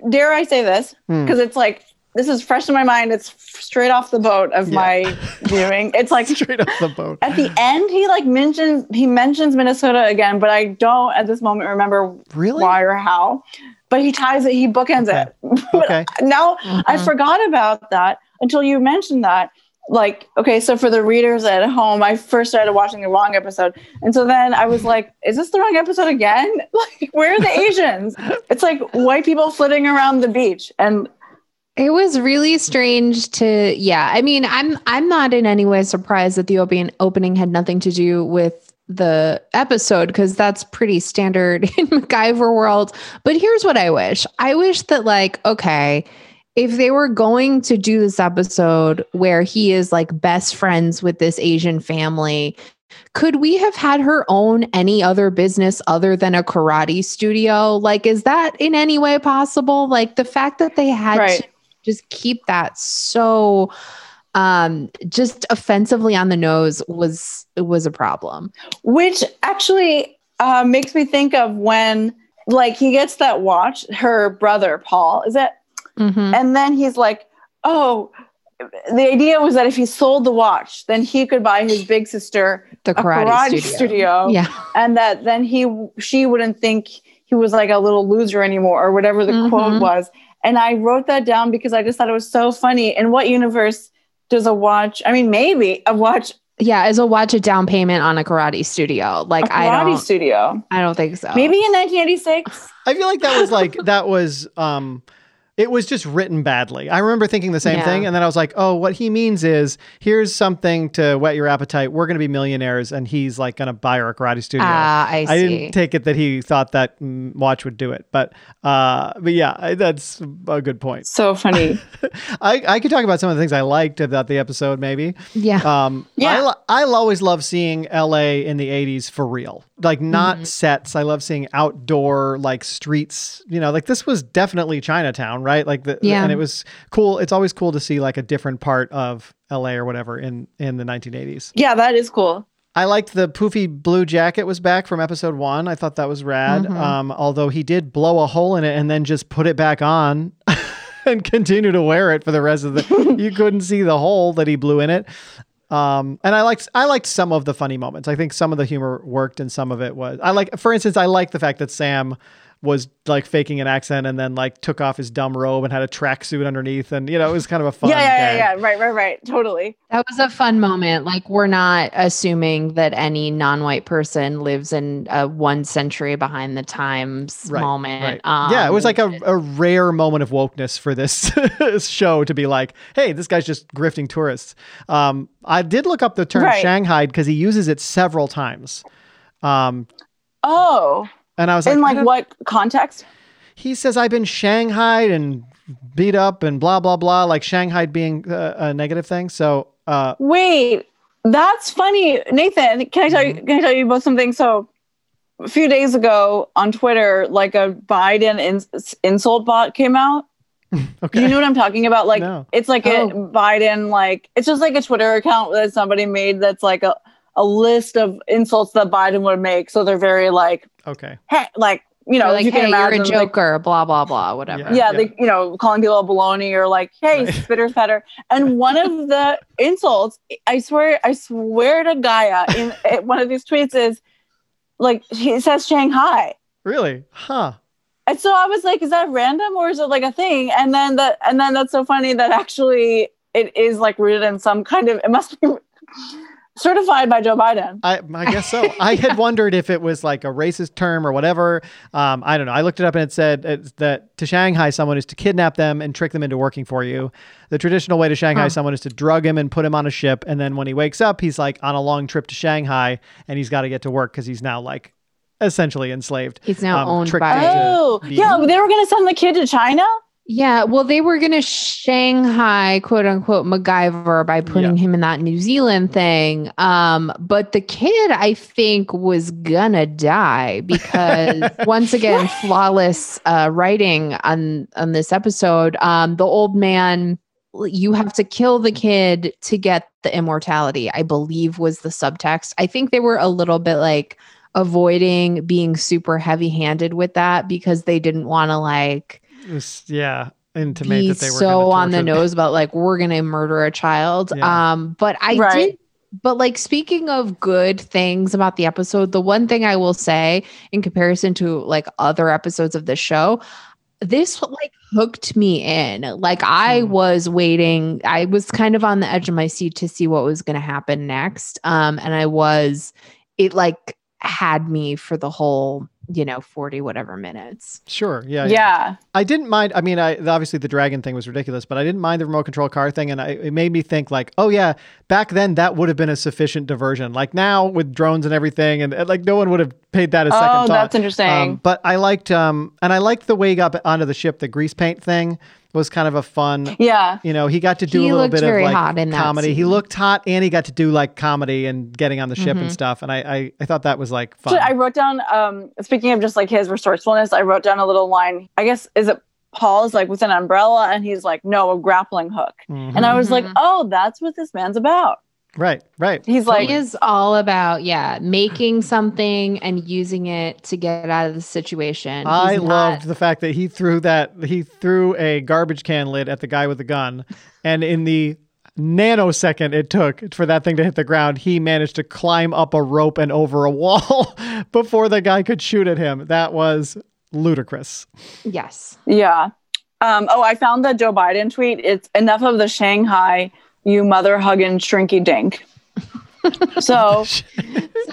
Speaker 3: dare I say this? Because hmm. it's like, this is fresh in my mind. It's straight off the boat of yeah. my viewing. It's like
Speaker 1: straight off the boat.
Speaker 3: At the end, he like mentions he mentions Minnesota again, but I don't at this moment remember
Speaker 1: really
Speaker 3: why or how. but he ties it, he bookends okay. it. okay. now mm-hmm. I forgot about that until you mentioned that. Like, okay, so for the readers at home, I first started watching the wrong episode. And so then I was like, is this the wrong episode again? Like, where are the Asians? it's like white people flitting around the beach. And
Speaker 2: it was really strange to yeah. I mean, I'm I'm not in any way surprised that the opening opening had nothing to do with the episode because that's pretty standard in MacGyver world. But here's what I wish. I wish that like okay, if they were going to do this episode where he is like best friends with this Asian family, could we have had her own any other business other than a karate studio? Like, is that in any way possible? Like the fact that they had right. to just keep that so um just offensively on the nose was was a problem
Speaker 3: which actually uh, makes me think of when like he gets that watch her brother paul is it mm-hmm. and then he's like oh the idea was that if he sold the watch then he could buy his big sister
Speaker 2: the karate, karate studio.
Speaker 3: studio
Speaker 2: yeah
Speaker 3: and that then he she wouldn't think he was like a little loser anymore or whatever the mm-hmm. quote was and I wrote that down because I just thought it was so funny. In what universe does a watch, I mean, maybe a watch.
Speaker 2: Yeah, is a watch a down payment on a karate studio? Like a
Speaker 3: karate
Speaker 2: I don't,
Speaker 3: studio.
Speaker 2: I don't think so.
Speaker 3: Maybe in 1986.
Speaker 1: I feel like that was like that was um it was just written badly. I remember thinking the same yeah. thing. And then I was like, oh, what he means is here's something to whet your appetite. We're going to be millionaires. And he's like going to buy her a karate studio.
Speaker 2: Ah, I,
Speaker 1: I didn't take it that he thought that mm, watch would do it. But, uh, but yeah, that's a good point.
Speaker 3: So funny.
Speaker 1: I, I could talk about some of the things I liked about the episode, maybe.
Speaker 2: Yeah.
Speaker 1: Um, yeah. I, I always love seeing LA in the 80s for real like not mm-hmm. sets. I love seeing outdoor like streets. You know, like this was definitely Chinatown, right? Like the yeah. and it was cool. It's always cool to see like a different part of LA or whatever in in the 1980s.
Speaker 3: Yeah, that is cool.
Speaker 1: I liked the poofy blue jacket was back from episode one. I thought that was rad. Mm-hmm. Um, although he did blow a hole in it and then just put it back on. and continue to wear it for the rest of the you couldn't see the hole that he blew in it um, and I liked I liked some of the funny moments. I think some of the humor worked, and some of it was. I like, for instance, I like the fact that Sam was like faking an accent and then like took off his dumb robe and had a tracksuit underneath and you know it was kind of a fun
Speaker 3: yeah yeah, yeah yeah. Right right right. Totally.
Speaker 2: That was a fun moment. Like we're not assuming that any non-white person lives in a one century behind the times right, moment right.
Speaker 1: Um, yeah it was like a, a rare moment of wokeness for this show to be like hey this guy's just grifting tourists. Um, i did look up the term right. shanghai because he uses it several times. Um,
Speaker 3: oh
Speaker 1: and I was like,
Speaker 3: in like what context?
Speaker 1: He says I've been shanghaied and beat up and blah blah blah, like Shanghai being a, a negative thing. So uh,
Speaker 3: wait, that's funny, Nathan. Can I tell you? Mm-hmm. Can I tell you about something? So a few days ago on Twitter, like a Biden in- insult bot came out. okay. You know what I'm talking about? Like no. it's like oh. a Biden, like it's just like a Twitter account that somebody made that's like a a list of insults that Biden would make. So they're very like,
Speaker 1: okay,
Speaker 3: hey, like you know,
Speaker 2: like, you hey, you're a joker, like, blah blah blah, whatever.
Speaker 3: Yeah, yeah, yeah. They, you know, calling people a baloney or like, hey, right. spitter fetter. And one of the insults, I swear, I swear to Gaia, in, in one of these tweets is like he says Shanghai.
Speaker 1: Really? Huh.
Speaker 3: And so I was like, is that random or is it like a thing? And then that, and then that's so funny that actually it is like rooted in some kind of. It must be certified by Joe Biden.
Speaker 1: I, I guess so. I had wondered if it was like a racist term or whatever. Um, I don't know. I looked it up and it said it's that to Shanghai someone is to kidnap them and trick them into working for you. The traditional way to Shanghai huh. someone is to drug him and put him on a ship, and then when he wakes up, he's like on a long trip to Shanghai and he's got to get to work because he's now like essentially enslaved.
Speaker 2: He's now um, owned by.
Speaker 3: Oh, yeah. They were going to send the kid to China.
Speaker 2: Yeah, well, they were going to Shanghai, quote unquote, MacGyver by putting yeah. him in that New Zealand thing. Um, but the kid, I think, was gonna die because once again, flawless uh, writing on on this episode. Um, the old man, you have to kill the kid to get the immortality. I believe was the subtext. I think they were a little bit like avoiding being super heavy handed with that because they didn't want to like
Speaker 1: was, yeah intimate that they were
Speaker 2: so on the nose about like we're gonna murder a child yeah. um but i right. did but like speaking of good things about the episode the one thing i will say in comparison to like other episodes of the show this like hooked me in. Like I hmm. was waiting. I was kind of on the edge of my seat to see what was going to happen next. Um, and I was. It like had me for the whole you know 40 whatever minutes.
Speaker 1: Sure. Yeah,
Speaker 3: yeah, yeah.
Speaker 1: I didn't mind i mean i obviously the dragon thing was ridiculous but i didn't mind the remote control car thing and I, it made me think like oh yeah back then that would have been a sufficient diversion. Like now with drones and everything and, and like no one would have paid that a second oh, thought.
Speaker 3: that's interesting.
Speaker 1: Um, but i liked um and i liked the way he got onto the ship the grease paint thing was kind of a fun.
Speaker 3: Yeah.
Speaker 1: You know, he got to do he a little bit of like comedy. He looked hot and he got to do like comedy and getting on the ship mm-hmm. and stuff. And I, I, I thought that was like fun.
Speaker 3: So I wrote down, um, speaking of just like his resourcefulness, I wrote down a little line. I guess, is it Paul's like with an umbrella? And he's like, no, a grappling hook. Mm-hmm. And I was like, mm-hmm. oh, that's what this man's about.
Speaker 1: Right, right.
Speaker 3: He's like,
Speaker 2: he is all about, yeah, making something and using it to get out of the situation. He's
Speaker 1: I not... loved the fact that he threw that, he threw a garbage can lid at the guy with the gun. And in the nanosecond it took for that thing to hit the ground, he managed to climb up a rope and over a wall before the guy could shoot at him. That was ludicrous.
Speaker 2: Yes.
Speaker 3: Yeah. Um, oh, I found the Joe Biden tweet. It's enough of the Shanghai you mother hugging shrinky dink. so,
Speaker 2: so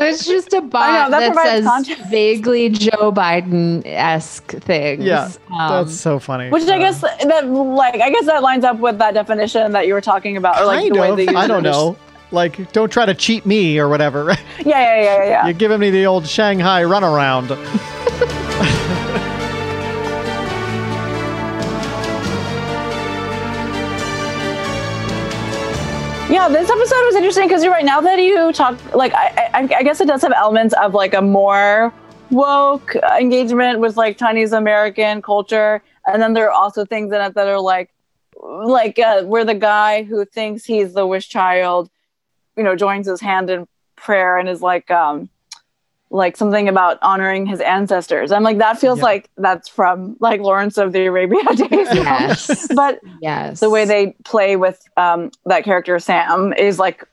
Speaker 2: it's just a bot know, that, that says context. vaguely Joe Biden esque things.
Speaker 1: Yeah, um, that's so funny.
Speaker 3: Which I guess that like I guess that lines up with that definition that you were talking about, or like kind the way of. that you.
Speaker 1: I don't know. Like, don't try to cheat me or whatever.
Speaker 3: Yeah, yeah, yeah, yeah.
Speaker 1: You're giving me the old Shanghai runaround.
Speaker 3: Yeah, this episode was interesting because you're right. Now that you talk, like, I, I, I, guess it does have elements of like a more woke engagement with like Chinese American culture, and then there are also things in it that are like, like uh, where the guy who thinks he's the wish child, you know, joins his hand in prayer and is like, um, like something about honoring his ancestors. I'm like, that feels yeah. like that's from like Lawrence of the Arabia days. Yes. but
Speaker 2: yes,
Speaker 3: the way they play with um, that character Sam is like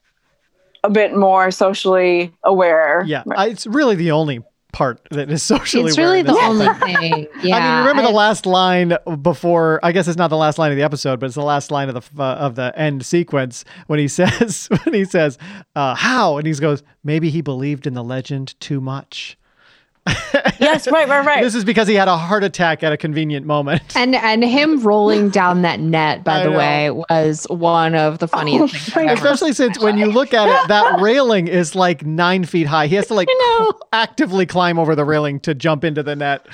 Speaker 3: a bit more socially aware.
Speaker 1: Yeah, I, it's really the only part that is socially
Speaker 2: it's really the only thing. Yeah
Speaker 1: i mean remember I, the last line before i guess it's not the last line of the episode but it's the last line of the uh, of the end sequence when he says when he says uh, how? And he goes maybe he believed in the legend too much
Speaker 3: yes, right, right, right.
Speaker 1: This is because he had a heart attack at a convenient moment.
Speaker 2: And and him rolling down that net, by I the know. way, was one of the funniest oh, things.
Speaker 1: Especially since when you look at it, that railing is like nine feet high. He has to like actively climb over the railing to jump into the net.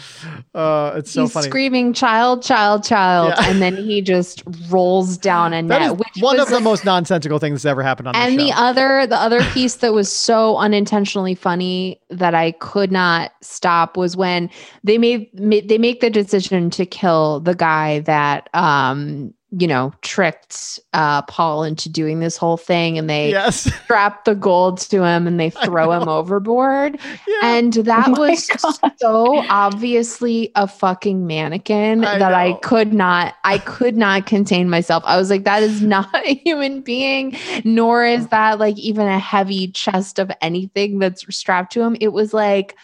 Speaker 1: Uh, it's so
Speaker 2: He's
Speaker 1: funny.
Speaker 2: Screaming, child, child, child, yeah. and then he just rolls down a that net. Which
Speaker 1: one of the most nonsensical things that's ever happened on.
Speaker 2: And
Speaker 1: the
Speaker 2: other, the other piece that was so unintentionally funny that I could not stop was when they made, made they make the decision to kill the guy that um you know, tricked uh, Paul into doing this whole thing and they
Speaker 1: yes.
Speaker 2: strap the gold to him and they throw him overboard. Yeah. And that oh was God. so obviously a fucking mannequin I that know. I could not, I could not contain myself. I was like, that is not a human being, nor is that like even a heavy chest of anything that's strapped to him. It was like,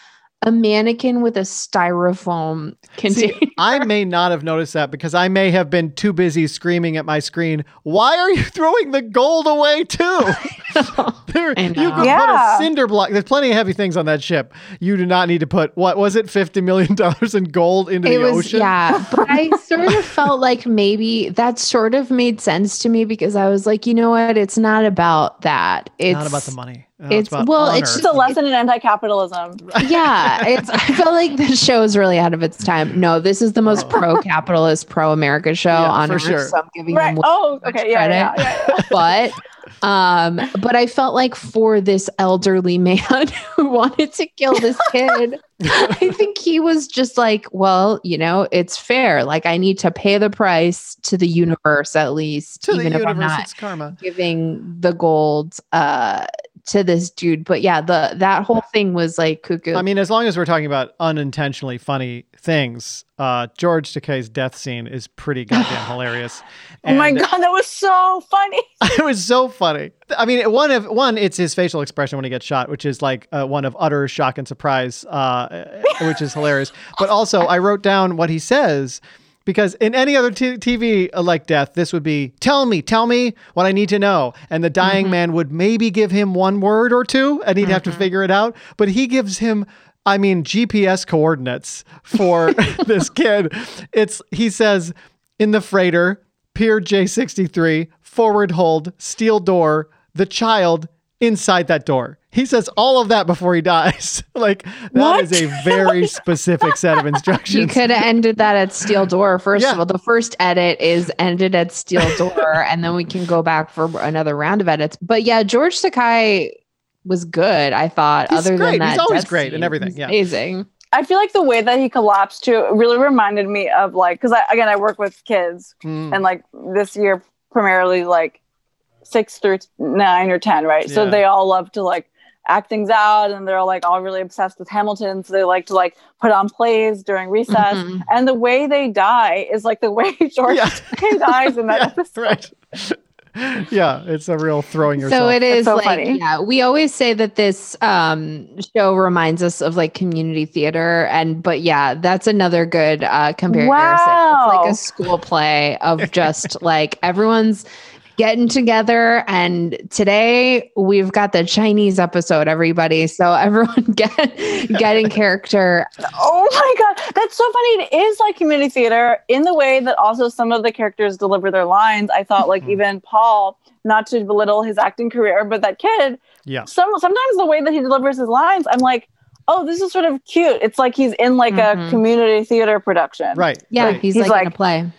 Speaker 2: a mannequin with a styrofoam container. See,
Speaker 1: I may not have noticed that because I may have been too busy screaming at my screen, Why are you throwing the gold away too? there, you could yeah. put a cinder block. There's plenty of heavy things on that ship. You do not need to put, what was it, $50 million in gold into it the was, ocean?
Speaker 2: Yeah. But I sort of felt like maybe that sort of made sense to me because I was like, you know what? It's not about that. It's
Speaker 1: not about the money.
Speaker 2: Oh, it's, it's well, honor. it's
Speaker 3: just a lesson in anti-capitalism.
Speaker 2: Yeah, it's. I feel like the show is really ahead of its time. No, this is the most oh. pro-capitalist, pro-America show yeah, on earth. Sure. So I'm giving right. them
Speaker 3: oh, okay, yeah, yeah, yeah,
Speaker 2: yeah. but um, but I felt like for this elderly man who wanted to kill this kid, I think he was just like, well, you know, it's fair. Like I need to pay the price to the universe at least,
Speaker 1: to even if universe, I'm not karma.
Speaker 2: giving the gold. Uh, to this dude. But yeah, the that whole thing was like cuckoo.
Speaker 1: I mean, as long as we're talking about unintentionally funny things, uh, George Takei's death scene is pretty goddamn hilarious.
Speaker 3: And oh my god, that was so funny!
Speaker 1: it was so funny. I mean, one of one, it's his facial expression when he gets shot, which is like uh, one of utter shock and surprise, uh, which is hilarious. But also, I wrote down what he says because in any other t- TV uh, like death, this would be tell me, tell me what I need to know. And the dying mm-hmm. man would maybe give him one word or two and he'd mm-hmm. have to mm-hmm. figure it out. But he gives him, I mean, GPS coordinates for this kid. It's, he says, in the freighter, Pier J63, forward hold, steel door, the child inside that door. He says all of that before he dies. like that what? is a very specific set of instructions.
Speaker 2: You could have ended that at steel door. First yeah. of all, the first edit is ended at steel door, and then we can go back for another round of edits. But yeah, George Takei was good. I thought.
Speaker 1: He's
Speaker 2: other
Speaker 1: great.
Speaker 2: than that,
Speaker 1: he's always great and everything. Yeah,
Speaker 2: amazing.
Speaker 3: I feel like the way that he collapsed to really reminded me of like because I again I work with kids mm. and like this year primarily like six through nine or ten, right? Yeah. So they all love to like act things out and they're like all really obsessed with Hamilton. So they like to like put on plays during recess. Mm-hmm. And the way they die is like the way George yeah. dies in that yeah, episode. Right.
Speaker 1: yeah, it's a real throwing yourself.
Speaker 2: So it is so like funny. yeah, we always say that this um show reminds us of like community theater and but yeah, that's another good uh comparison. Wow. It's like a school play of just like everyone's getting together. And today we've got the Chinese episode, everybody. So everyone get get in character.
Speaker 3: Oh my god, that's so funny! It is like community theater in the way that also some of the characters deliver their lines. I thought like mm-hmm. even Paul, not to belittle his acting career, but that kid.
Speaker 1: Yeah.
Speaker 3: Some sometimes the way that he delivers his lines, I'm like oh, this is sort of cute. It's like he's in like mm-hmm. a community theater production.
Speaker 1: Right.
Speaker 2: Yeah,
Speaker 1: right.
Speaker 2: He's, he's, like, like in a play.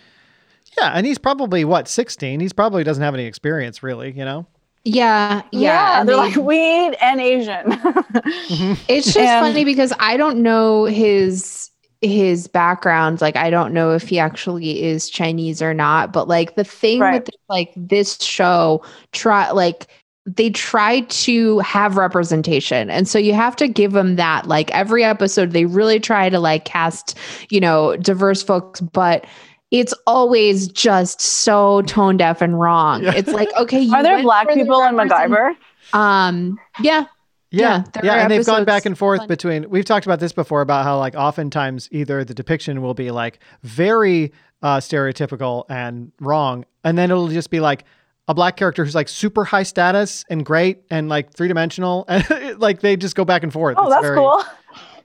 Speaker 1: Yeah, and he's probably what sixteen. He's probably doesn't have any experience, really. You know.
Speaker 2: Yeah,
Speaker 3: yeah. yeah they're like weed and Asian.
Speaker 2: mm-hmm. It's just and, funny because I don't know his his background. Like I don't know if he actually is Chinese or not. But like the thing right. with like this show, try like they try to have representation and so you have to give them that like every episode they really try to like cast you know diverse folks but it's always just so tone deaf and wrong. Yeah. It's like, okay,
Speaker 3: are there black people in MacGyver?
Speaker 2: Um, yeah.
Speaker 1: Yeah, yeah, yeah and they've gone back and forth fun. between. We've talked about this before about how like oftentimes either the depiction will be like very uh, stereotypical and wrong, and then it'll just be like a black character who's like super high status and great and like three dimensional, and like they just go back and forth.
Speaker 3: Oh, it's that's very... cool.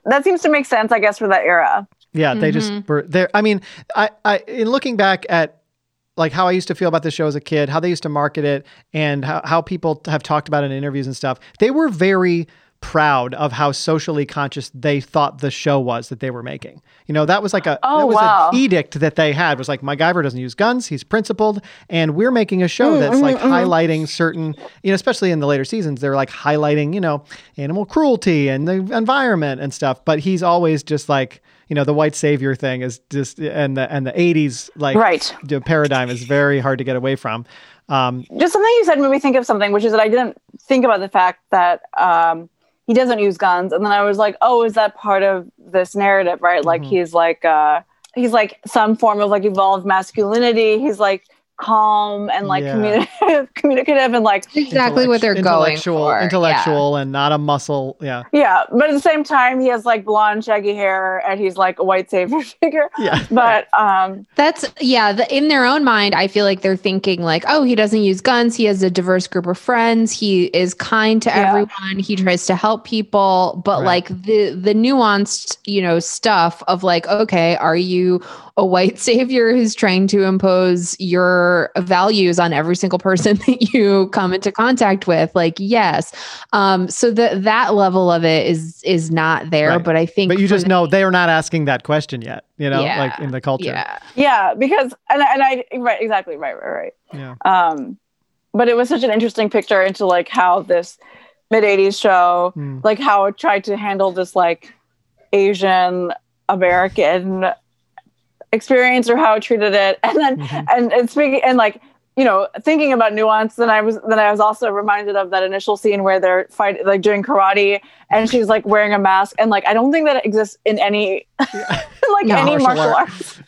Speaker 3: That seems to make sense, I guess, for that era.
Speaker 1: Yeah, mm-hmm. they just mm-hmm. were there. I mean, I, I, in looking back at like how I used to feel about the show as a kid, how they used to market it, and how, how people have talked about it in interviews and stuff, they were very proud of how socially conscious they thought the show was that they were making. You know, that was like a oh, that was wow. an edict that they had was like MacGyver doesn't use guns, he's principled, and we're making a show mm, that's mm-hmm, like mm-hmm. highlighting certain, you know, especially in the later seasons, they're like highlighting, you know, animal cruelty and the environment and stuff, but he's always just like you know the white savior thing is just and the and the 80s like
Speaker 3: right.
Speaker 1: the paradigm is very hard to get away from.
Speaker 3: Um, just something you said made me think of something which is that i didn't think about the fact that um, he doesn't use guns. And then i was like oh is that part of this narrative right? Like mm-hmm. he's like uh, he's like some form of like evolved masculinity. He's like calm and like yeah. communicative, communicative and like
Speaker 2: exactly what they're going for.
Speaker 1: Intellectual yeah. and not a muscle. Yeah.
Speaker 3: Yeah. But at the same time, he has like blonde, shaggy hair and he's like a white savior figure.
Speaker 1: Yeah.
Speaker 3: But um
Speaker 2: that's yeah, the, in their own mind, I feel like they're thinking like, oh, he doesn't use guns, he has a diverse group of friends, he is kind to yeah. everyone, he tries to help people, but right. like the the nuanced, you know, stuff of like, okay, are you a white savior who's trying to impose your values on every single person that you come into contact with like yes. Um so that that level of it is is not there right. but i think
Speaker 1: but you just know they are not asking that question yet you know yeah, like in the culture.
Speaker 3: Yeah. Yeah because and, and i right exactly right right right.
Speaker 1: Yeah.
Speaker 3: Um but it was such an interesting picture into like how this mid 80s show mm. like how it tried to handle this like asian american experience or how it treated it. And then mm-hmm. and, and speaking and like you know thinking about nuance then i was then i was also reminded of that initial scene where they're fighting like doing karate and she's like wearing a mask. And like i don't think that exists in any like no, any martial, martial arts.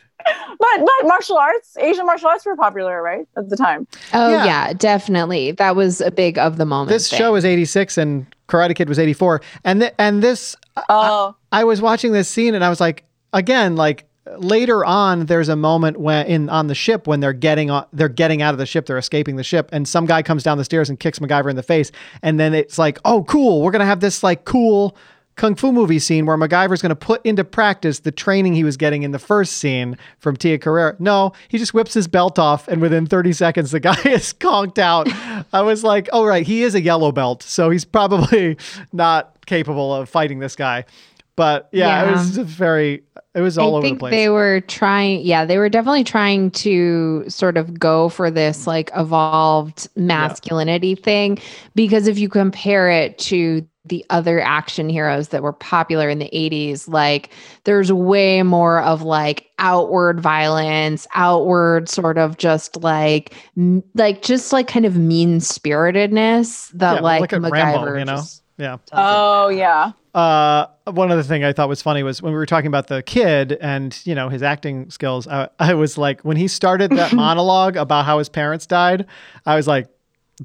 Speaker 3: But but martial arts asian martial arts were popular right at the time.
Speaker 2: Oh yeah, yeah definitely. That was a big of the moment
Speaker 1: this thing. show was 86 and karate kid was 84 and th- and this
Speaker 3: oh.
Speaker 1: I, I was watching this scene and i was like again like later on there's a moment when in on the ship when they're getting on they're getting out of the ship they're escaping the ship and some guy comes down the stairs and kicks MacGyver in the face and then it's like oh cool we're gonna have this like cool kung fu movie scene where MacGyver's to put into practice the training he was getting in the first scene from Tia Carrere. No, he just whips his belt off, and within 30 seconds, the guy is conked out. I was like, oh, right, he is a yellow belt, so he's probably not capable of fighting this guy. But yeah, yeah. it was very it was all I over the place.
Speaker 2: They were trying, yeah, they were definitely trying to sort of go for this like evolved masculinity yeah. thing because if you compare it to the other action heroes that were popular in the 80s like there's way more of like outward violence outward sort of just like m- like just like kind of mean spiritedness that yeah, like MacGyver Rambo, you know
Speaker 1: yeah
Speaker 3: oh yeah
Speaker 1: uh, one other thing I thought was funny was when we were talking about the kid and you know his acting skills. I, I was like, when he started that monologue about how his parents died, I was like,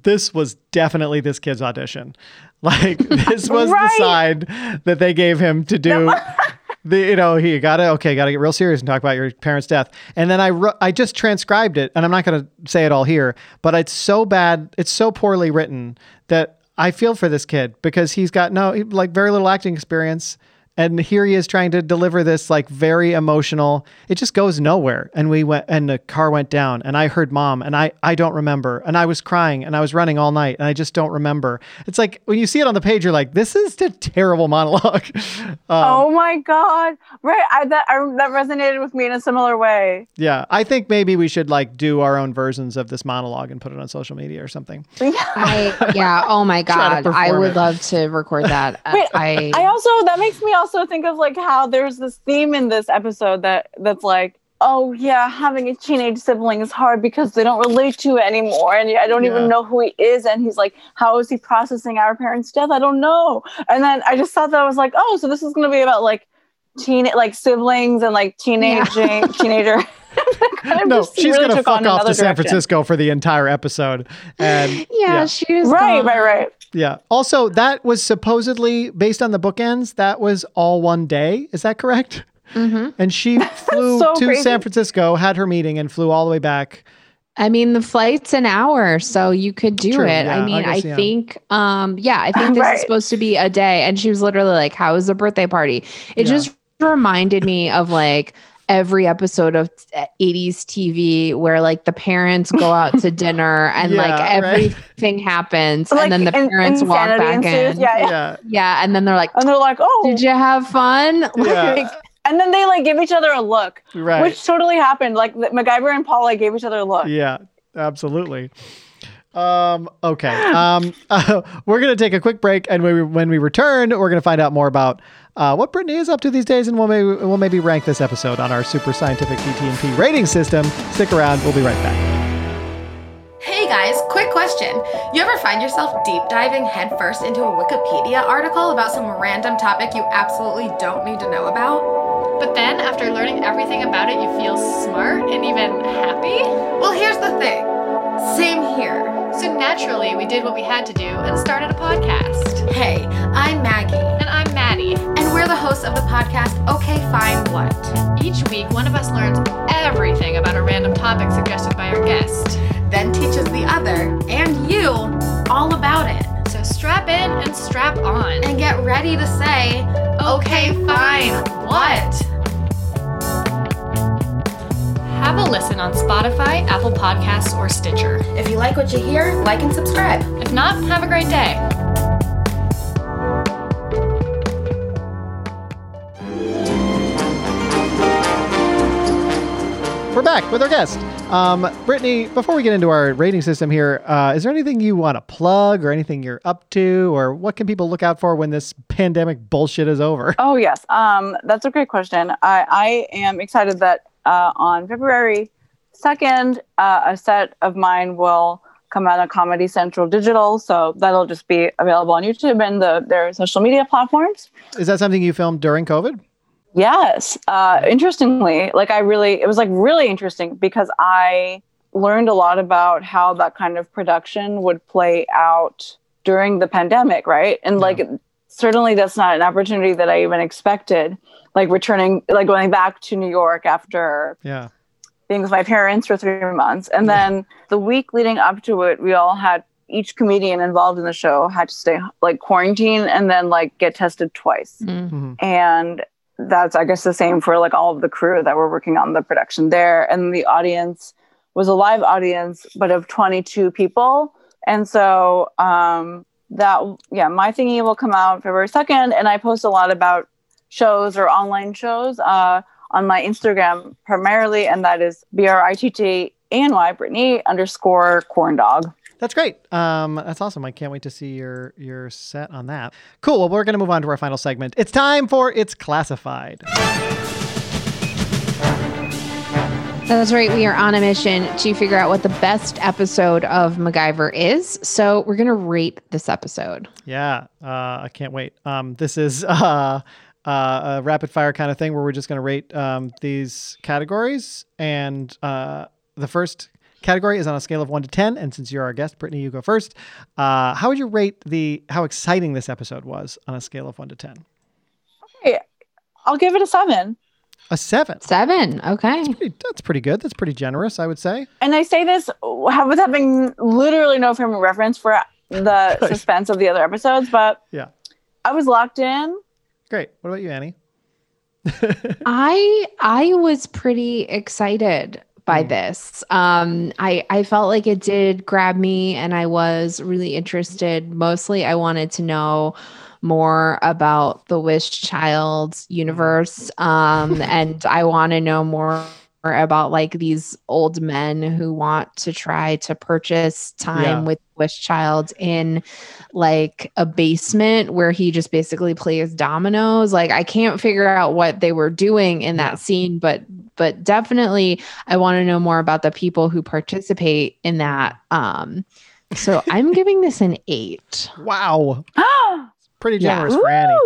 Speaker 1: this was definitely this kid's audition. Like this was right. the side that they gave him to do. the you know he gotta okay gotta get real serious and talk about your parents' death. And then I I just transcribed it, and I'm not gonna say it all here, but it's so bad, it's so poorly written that I feel for this kid because he's got no like very little acting experience and here he is trying to deliver this like very emotional. It just goes nowhere. And we went and the car went down and i heard mom and i i don't remember. And i was crying and i was running all night and i just don't remember. It's like when you see it on the page you're like this is a terrible monologue.
Speaker 3: Um, oh my god. Right I, that I, that resonated with me in a similar way.
Speaker 1: Yeah i think maybe we should like do our own versions of this monologue and put it on social media or something.
Speaker 2: I, yeah oh my god. I would it. love to record that.
Speaker 3: Wait, I, I also that makes me also think of like how there's this theme in this episode that that's like oh yeah having a teenage sibling is hard because they don't relate to it anymore and i don't yeah. even know who he is and he's like how is he processing our parents death i don't know and then i just thought that I was like oh so this is going to be about like teen like siblings and like teenaging yeah. teenager
Speaker 1: no, she's really gonna fuck off to San Francisco for the entire episode. And
Speaker 2: yeah, yeah. she's
Speaker 3: right, gone. right, right.
Speaker 1: Yeah. Also, that was supposedly based on the bookends. That was all one day. Is that correct?
Speaker 2: Mm-hmm.
Speaker 1: And she flew so to crazy. San Francisco, had her meeting, and flew all the way back.
Speaker 2: I mean, the flight's an hour, so you could do True, it. Yeah, I mean, I, guess, I yeah. think, um, yeah, I think this right. is supposed to be a day. And she was literally like, "How was the birthday party?" It yeah. just reminded me of like every episode of eh, 80s TV where like the parents go out to dinner and yeah, like everything right? happens like, and then the parents walk back in.
Speaker 3: Yeah, yeah.
Speaker 2: Yeah. And then they're like,
Speaker 3: and they're like, oh,
Speaker 2: did you have fun?
Speaker 1: Yeah. Like,
Speaker 3: and then they like give each other a look, right. which totally happened. Like MacGyver and Paula gave each other a look.
Speaker 1: Yeah, absolutely. Um, okay. Um, uh, we're going to take a quick break. And when we, when we return, we're going to find out more about uh, what Brittany is up to these days. And we'll maybe, we'll maybe rank this episode on our super scientific DTNP rating system. Stick around. We'll be right back.
Speaker 4: Hey guys, quick question. You ever find yourself deep diving headfirst into a Wikipedia article about some random topic you absolutely don't need to know about?
Speaker 5: But then, after learning everything about it, you feel smart and even happy?
Speaker 4: Well, here's the thing same here.
Speaker 5: So naturally, we did what we had to do and started a podcast.
Speaker 4: Hey, I'm Maggie.
Speaker 5: And I'm Maddie.
Speaker 4: And we're the hosts of the podcast Okay Fine What?
Speaker 5: Each week, one of us learns everything about a random topic suggested by our guest,
Speaker 4: then teaches the other and you all about it.
Speaker 5: So strap in and strap on.
Speaker 4: And get ready to say, Okay, fine, what?
Speaker 5: Have a listen on Spotify, Apple Podcasts, or Stitcher.
Speaker 4: If you like what you hear, like and subscribe.
Speaker 5: If not, have a great day.
Speaker 1: We're back with our guest. Um, Brittany, before we get into our rating system here, uh, is there anything you want to plug or anything you're up to, or what can people look out for when this pandemic bullshit is over?
Speaker 3: Oh, yes. Um, that's a great question. I, I am excited that uh, on February 2nd, uh, a set of mine will come out on Comedy Central Digital. So that'll just be available on YouTube and the, their social media platforms.
Speaker 1: Is that something you filmed during COVID?
Speaker 3: Yes. Uh, interestingly, like I really, it was like really interesting because I learned a lot about how that kind of production would play out during the pandemic, right? And yeah. like certainly that's not an opportunity that I even expected. Like returning, like going back to New York after
Speaker 1: yeah
Speaker 3: being with my parents for three months, and then the week leading up to it, we all had each comedian involved in the show had to stay like quarantine and then like get tested twice,
Speaker 2: Mm-hmm.
Speaker 3: and that's I guess the same for like all of the crew that were working on the production there, and the audience was a live audience, but of 22 people. And so um, that, yeah, my thingy will come out February 2nd. And I post a lot about shows or online shows uh, on my Instagram primarily. And that is B R I T T A N Y, Brittany underscore corn dog.
Speaker 1: That's great. Um, that's awesome. I can't wait to see your your set on that. Cool. Well, we're going to move on to our final segment. It's time for It's Classified.
Speaker 2: That's right. We are on a mission to figure out what the best episode of MacGyver is. So we're going to rate this episode.
Speaker 1: Yeah, uh, I can't wait. Um, this is uh, uh, a rapid fire kind of thing where we're just going to rate um, these categories. And uh, the first category is on a scale of one to 10. And since you're our guest, Brittany, you go first. Uh, how would you rate the how exciting this episode was on a scale of one to 10?
Speaker 3: Hey, I'll give it a seven.
Speaker 1: A seven.
Speaker 2: Seven. Okay.
Speaker 1: Pretty- That's pretty good. That's pretty generous, I would say.
Speaker 3: And I say this with having literally no frame of reference for the suspense of the other episodes, but
Speaker 1: Yeah.
Speaker 3: I was locked in.
Speaker 1: Great. What about you, Annie?
Speaker 2: I I was pretty excited by
Speaker 1: Mm.
Speaker 2: this. Um I I felt like it did grab me and I was really interested. Mostly I wanted to know more about the Wish Child universe um and I want to know more about like these old men who want to try to purchase time
Speaker 1: Yeah.
Speaker 2: with Wish Child in like a basement where he just basically plays dominoes. Like I can't figure out what they were doing in that scene, but but definitely I want to know more about the people who participate in that. Um so I'm giving this an eight.
Speaker 1: Wow. Pretty
Speaker 2: Yeah.
Speaker 1: generous for Annie.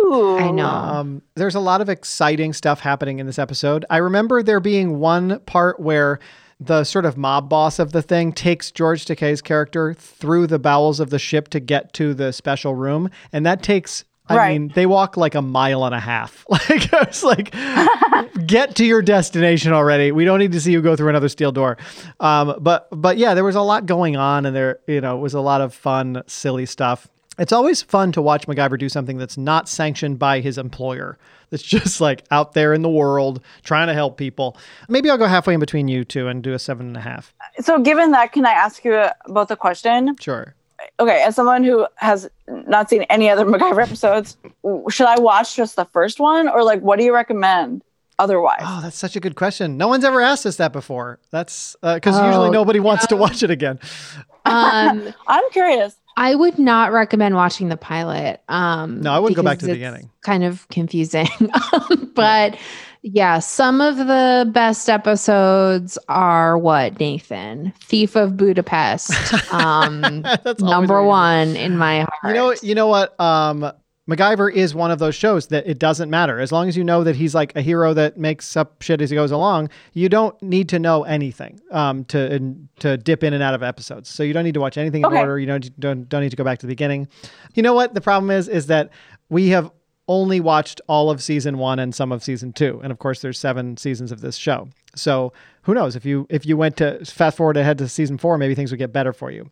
Speaker 2: I know.
Speaker 1: Um, there's a lot of exciting stuff happening in this episode. I remember there being one part where the sort of mob boss of the thing takes George Takei's character through the bowels of the ship to get to the special room, and that takes. I
Speaker 3: Right.
Speaker 1: mean, they walk like a mile and a half. Like I was like, get to your destination already. We don't need to see you go through another steel door. Um, but but yeah, there was a lot going on, and there you know it was a lot of fun, silly stuff. It's always fun to watch MacGyver do something that's not sanctioned by his employer. That's just like out there in the world trying to help people. Maybe I'll go halfway in between you two and do a seven and a half.
Speaker 3: So, given that, can I ask you about the question?
Speaker 1: Sure.
Speaker 3: Okay, as someone who has not seen any other MacGyver episodes, should I watch just the first one, or like, what do you recommend otherwise?
Speaker 1: Oh, that's such a good question. No one's ever asked us that before. That's because usually
Speaker 2: Oh,
Speaker 1: nobody wants to watch it again.
Speaker 2: Um
Speaker 3: I'm curious.
Speaker 2: I would not recommend watching the pilot. Um,
Speaker 1: No, I wouldn't go back to the
Speaker 2: it's
Speaker 1: beginning.
Speaker 2: Kind of confusing, but yeah, some of the best episodes are what Nathan, Thief of Budapest, um,
Speaker 1: That's
Speaker 2: number one in my heart.
Speaker 1: You know, you know what? Um, MacGyver is one of those shows that it doesn't matter as long as you know that he's like a hero that makes up shit as he goes along. You don't need to know anything um, to in, to dip in and out of episodes. So you don't need to watch anything in
Speaker 3: Okay.
Speaker 1: order. You don't, don't don't need to go back to the beginning. You know what? The problem is is that we have only watched all of season one and some of season two, and of course there's seven seasons of this show. So who knows if you if you went to fast forward ahead to season four, maybe things would get better for you.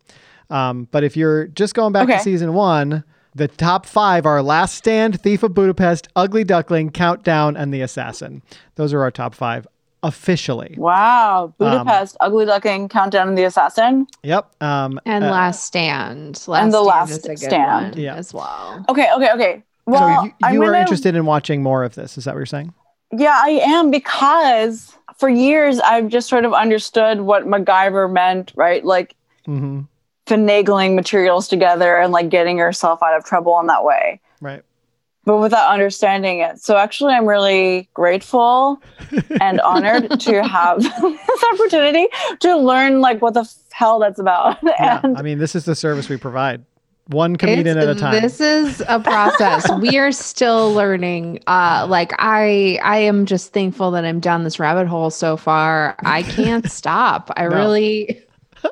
Speaker 1: Um, but if you're just going back to season one, the top five are Last Stand, Thief of Budapest, Ugly Duckling, Countdown, and The Assassin. Those are our top five officially.
Speaker 3: Wow,
Speaker 1: Um,
Speaker 3: Budapest, Ugly Duckling, Countdown, and the Assassin.
Speaker 1: Yep. Um,
Speaker 2: and
Speaker 1: uh,
Speaker 2: Last Stand, Last
Speaker 3: And The
Speaker 2: Stand
Speaker 3: Last
Speaker 2: is a good
Speaker 3: Stand.
Speaker 2: one
Speaker 1: Yeah.
Speaker 2: as well.
Speaker 3: Okay, okay, okay. Well,
Speaker 1: so you, you are
Speaker 3: gonna-
Speaker 1: interested in watching more of this. Is that what you're saying?
Speaker 3: Yeah, I am because for years I've just sort of understood what MacGyver meant, right? Like
Speaker 1: Mm-hmm.
Speaker 3: Finagling materials together and like getting yourself out of trouble in that way.
Speaker 1: Right.
Speaker 3: but without understanding it. So actually, I'm really grateful and honored to have this opportunity to learn like what the f- hell that's about.
Speaker 1: Yeah.
Speaker 3: and
Speaker 1: I mean, this is the service we provide. One comedian
Speaker 2: It's-
Speaker 1: at a time.
Speaker 2: This is a process. we are still learning. Uh, like I, I am just thankful that I'm down this rabbit hole so far. I can't stop. I
Speaker 1: No.
Speaker 2: really,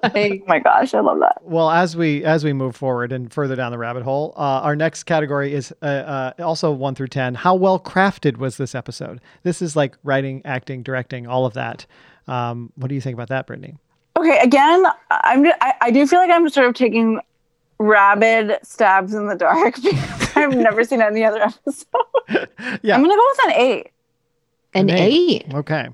Speaker 3: oh my gosh, I love that.
Speaker 1: Well, as we as we move forward and further down the rabbit hole, uh, our next category is uh, uh, also one through ten. How well crafted was this episode? This is like writing, acting, directing, all of that. Um, what do you think about that, Brittany?
Speaker 3: Okay, again, I'm I, I do feel like I'm sort of taking rabid stabs in the dark because I've never seen any other episode. yeah, I'm gonna go with an eight.
Speaker 2: An, an eight.
Speaker 1: eight. Okay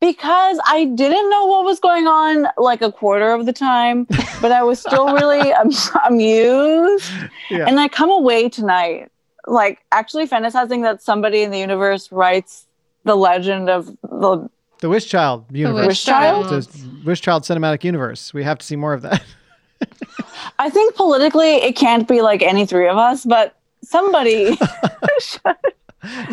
Speaker 3: because I didn't know what was going on like a quarter of the time, but I was still really amused. Yeah. And I come away tonight like actually fantasizing that somebody in the universe writes the legend of the
Speaker 1: the Wish Child universe.
Speaker 3: The Wish Child?
Speaker 1: The Wish Child cinematic universe. We have to see more of that.
Speaker 3: I think politically it can't be like any three of us, but somebody should no.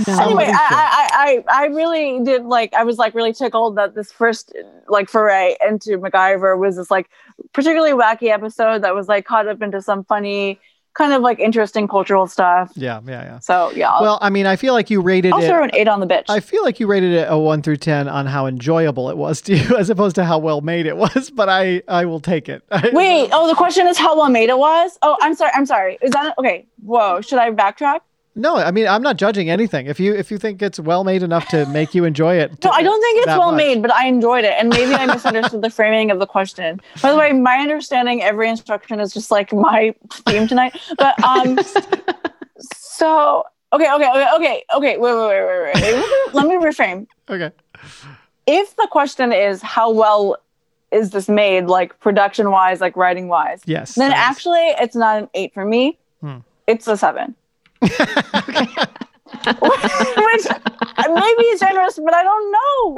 Speaker 3: Anyway, I, I, I, I really did like, I was like really tickled that this first like foray into MacGyver was this like particularly wacky episode that was like caught up into some funny, kind of like interesting cultural stuff.
Speaker 1: Yeah, yeah, yeah.
Speaker 3: So yeah.
Speaker 1: Well, I mean, I feel like you rated
Speaker 3: I'll
Speaker 1: it.
Speaker 3: throw an eight on the bitch.
Speaker 1: I feel like you rated it a one through ten on how enjoyable it was to you, as opposed to how well made it was. But I, I will take it.
Speaker 3: Wait. Oh, the question is how well made it was. Oh, I'm sorry. I'm sorry. Is that okay? Whoa. Should I backtrack?
Speaker 1: No, I mean I'm not judging anything. If you if you think it's well made enough to make you enjoy it.
Speaker 3: no, I don't think it's well much. made, but I enjoyed it, and maybe I misunderstood the framing of the question. By the way, my understanding every instruction is just like my theme tonight. But um, so okay, okay, okay, okay, okay. Wait, wait, wait, wait, wait. Let me reframe.
Speaker 1: Okay.
Speaker 3: If the question is how well is this made, like production wise, like writing wise,
Speaker 1: yes,
Speaker 3: then actually it's not an eight for me. Hmm. It's a seven. Which maybe is generous, but I don't know.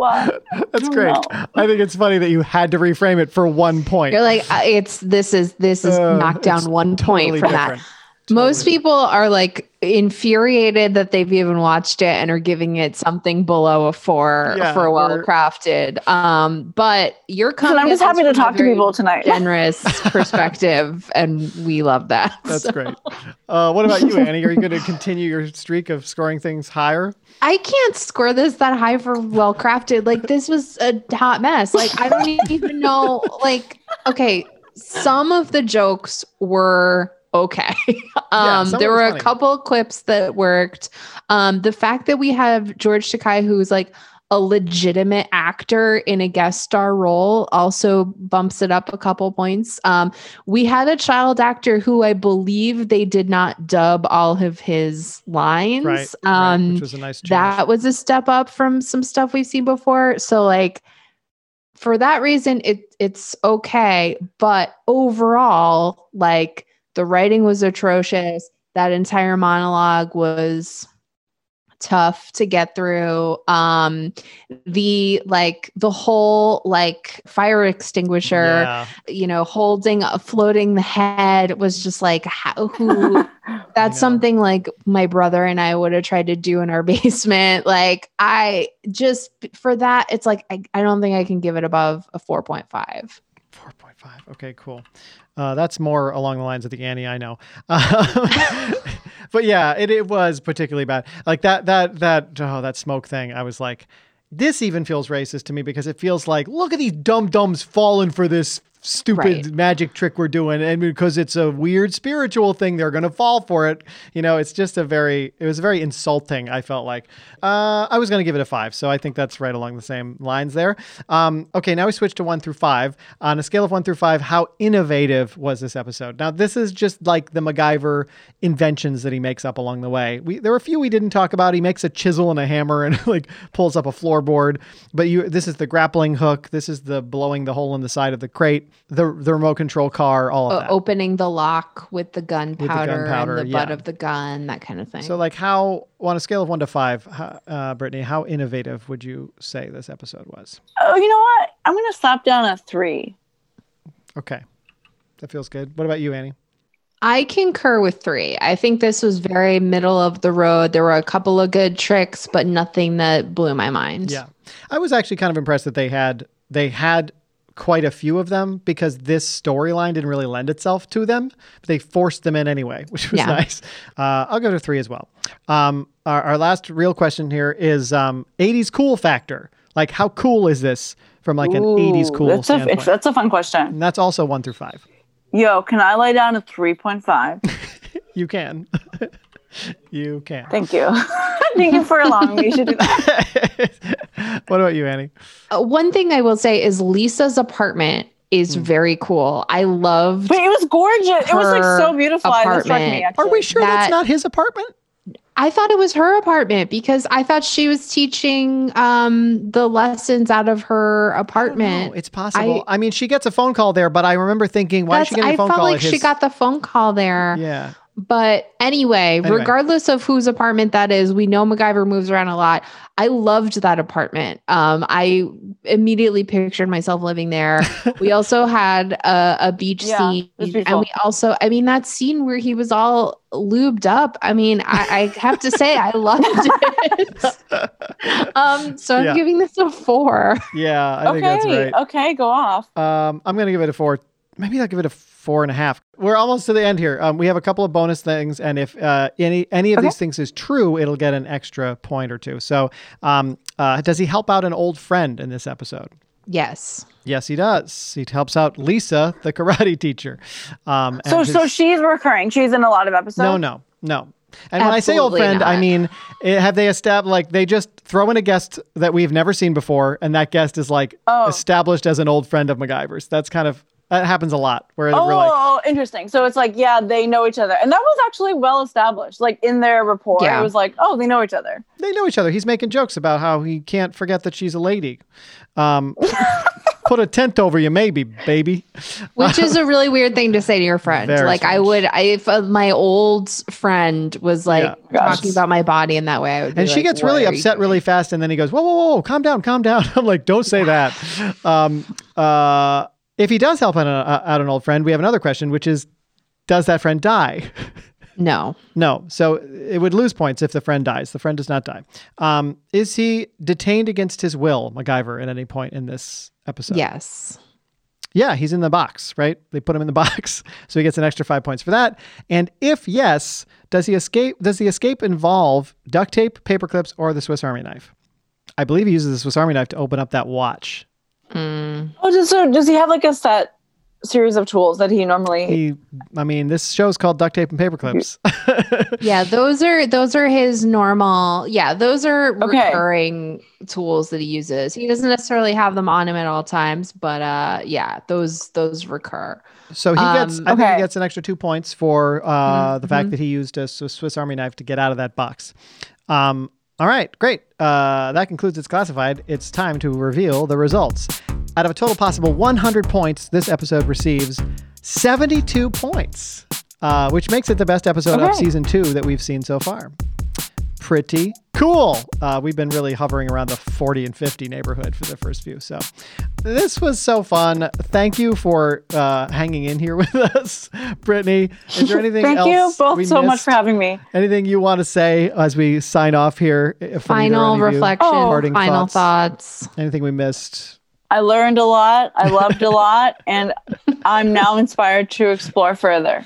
Speaker 1: That's don't great. Know. I think it's funny that you had to reframe it for one point.
Speaker 2: You're like, uh, it's this is this is uh, knocked down one totally point from different. that. Totally. Most people are like infuriated that they've even watched it and are giving it something below a four yeah, for well crafted. Um, but you're coming.
Speaker 3: I'm just happy to talk to people tonight.
Speaker 2: Generous perspective, and we love that.
Speaker 1: That's so. great. Uh, what about you, Annie? Are you going to continue your streak of scoring things higher?
Speaker 2: I can't score this that high for well crafted. Like this was a hot mess. Like I don't even know. Like okay, some of the jokes were okay. um, yeah, there were funny. a couple clips that worked. Um, the fact that we have George Takei, who's like a legitimate actor in a guest star role, also bumps it up a couple points. Um, we had a child actor who I believe they did not dub all of his lines.
Speaker 1: Right, um, right, which was a nice change.
Speaker 2: That was a step up from some stuff we've seen before. So like for that reason, it it's okay. But overall, like the writing was atrocious. That entire monologue was tough to get through um the like the whole like fire extinguisher yeah. you know holding uh, floating the head was just like how who that's something like my brother and I would have tried to do in our basement like I just for that it's like I, I don't think I can give it above a 4.5 4.5
Speaker 1: okay cool uh, that's more along the lines of the Annie I know. Uh, but yeah, it, it was particularly bad. Like that that that oh that smoke thing. I was like, this even feels racist to me because it feels like look at these dumb dumbs falling for this stupid right. magic trick we're doing and because it's a weird spiritual thing they're going to fall for it. You know it's just a very it was very insulting i felt like. Uh, i was going to give it a five so i think that's right along the same lines there. Um, okay now we switch to one through five. On a scale of one through five how innovative was this episode? Now this is just like the macgyver inventions that he makes up along the way. We there were a few we didn't talk about. He makes a chisel and a hammer and like pulls up a floorboard but you this is the grappling hook. This is the blowing the hole in the side of the crate the the remote control car, all of that.
Speaker 2: Opening the lock with the gunpowder gun and the butt of the gun, that kind of thing.
Speaker 1: So, like, how on a scale of one to five, uh, Brittany, how innovative would you say this episode was?
Speaker 3: Oh, you know what? I'm going to slap down a three.
Speaker 1: Okay, that feels good. What about you, Annie?
Speaker 2: I concur with three. I think this was very middle of the road. There were a couple of good tricks, but nothing that blew my mind.
Speaker 1: Yeah, I was actually kind of impressed that they had they had quite a few of them because this storyline didn't really lend itself to them. But they forced them in anyway, which was yeah. nice. Uh, I'll go to three as well. Um, our, our, last real question here is um, 80s cool factor. Like, how cool is this from like an
Speaker 3: Ooh,
Speaker 1: 80s cool
Speaker 3: That's a,
Speaker 1: standpoint?
Speaker 3: it's, that's a fun question.
Speaker 1: and that's also one through five.
Speaker 3: Yo, can I lay down a 3.5?
Speaker 1: You can. you can.
Speaker 3: Thank you. Thank you for allowing me to do that.
Speaker 1: what about you, Annie?
Speaker 2: Uh, one thing I will say is Lisa's apartment is
Speaker 1: Hmm.
Speaker 2: very cool. I loved
Speaker 3: But it was gorgeous. It was like so beautiful.
Speaker 2: Apartment.
Speaker 3: me.
Speaker 1: Are we sure that's not his apartment?
Speaker 2: I thought it was her apartment because I thought she was teaching um the lessons out of her apartment.
Speaker 1: It's possible. I, mean, she gets a phone call there, but I remember thinking, why is she getting a phone
Speaker 2: felt
Speaker 1: call
Speaker 2: like
Speaker 1: at his?
Speaker 2: she got the phone call there.
Speaker 1: yeah.
Speaker 2: But anyway,
Speaker 1: Anyway.
Speaker 2: regardless of whose apartment that is, we know MacGyver moves around a lot. I loved that apartment. Um, I immediately pictured myself living there. we also had a, a beach
Speaker 3: Yeah,
Speaker 2: scene, and we also, I mean, that scene where he was all lubed up. I mean, I, I have to say, I loved it. um, so I'm
Speaker 1: Yeah.
Speaker 2: giving this a four.
Speaker 1: Yeah, I think that's
Speaker 3: okay.
Speaker 1: right.
Speaker 3: Okay, go off.
Speaker 1: Um, I'm going to give it a four. Maybe I'll give it a four and a half. We're almost to the end here. Um, we have a couple of bonus things, and if uh, any any of
Speaker 3: Okay.
Speaker 1: these things is true, it'll get an extra point or two. So, um, uh, does he help out an old friend in this episode?
Speaker 2: Yes.
Speaker 1: Yes, he does. He helps out Lisa, the karate teacher. Um,
Speaker 3: So,
Speaker 1: his-
Speaker 3: so she's recurring. She's in a lot of episodes.
Speaker 1: no, no, no. And when I say old
Speaker 2: Absolutely
Speaker 1: friend, I mean, eh, have they established like they just throw in a guest that we've never seen before, and that guest is like
Speaker 3: Oh.
Speaker 1: established as an old friend of MacGyver's. That's kind of that happens a lot where
Speaker 3: Oh,
Speaker 1: we're like,
Speaker 3: oh, interesting. So it's like, yeah, they know each other, and that was actually well established. Like in their rapport,
Speaker 2: Yeah.
Speaker 3: it was like, oh, they know each other.
Speaker 1: they know each other. He's making jokes about how he can't forget that she's a lady. Um, put a tent over you, maybe, baby.
Speaker 2: Which is a really weird thing to say to your friend.
Speaker 1: Very
Speaker 2: like I would, I, if uh, my old friend was like
Speaker 1: Yeah.
Speaker 3: Gosh.
Speaker 2: talking about my body in that way, I would. Be
Speaker 1: And she
Speaker 2: like,
Speaker 1: gets really upset really fast, and then he goes, "Whoa, whoa, whoa, calm down, calm down." I'm like, "Don't say that." Um, uh, if he does help out, a, out an old friend, we have another question, which is, does that friend die?
Speaker 2: No,
Speaker 1: No. So it would lose points if the friend dies. The friend does not die. Um, is he detained against his will, MacGyver, at any point in this episode?
Speaker 2: yes,
Speaker 1: Yeah, he's in the box, right? They put him in the box. So he gets an extra five points for that. And if yes, does he escape? Does the escape involve duct tape, paper clips, or the Swiss Army knife? I believe he uses the Swiss Army knife to open up that watch.
Speaker 2: Mm.
Speaker 3: Oh, does, so does he have like a set series of tools that he normally?
Speaker 1: He, I mean, this show's called duct tape and paper clips.
Speaker 2: yeah, those are those are his normal. Yeah, those are
Speaker 3: Okay.
Speaker 2: recurring tools that he uses. He doesn't necessarily have them on him at all times, but uh, yeah, those those recur.
Speaker 1: So he gets,
Speaker 2: Um,
Speaker 1: I think he gets an extra two points for uh, the
Speaker 2: Mm-hmm.
Speaker 1: fact that he used a Swiss Swiss Army knife to get out of that box. Um, all right, great. Uh, that concludes It's Classified. It's time to reveal the results. Out of a total possible 100 points, this episode receives 72 points, uh, which makes it the best episode of season two that we've seen so far. Pretty cool. Uh, we've been really hovering around the 40 and 50 neighborhood for the first few. So this was so fun. Thank you for uh, hanging in here with us, Brittany. Is there anything
Speaker 3: Thank
Speaker 1: else
Speaker 3: you both
Speaker 1: we
Speaker 3: so much for having me.
Speaker 1: Anything you want to say as we sign off here? from either
Speaker 2: Final
Speaker 1: any of you?
Speaker 2: reflection,
Speaker 3: Oh.
Speaker 2: Final
Speaker 1: thoughts?
Speaker 2: thoughts.
Speaker 1: Anything we missed?
Speaker 3: I learned a lot. I loved a lot, and I'm now inspired to explore further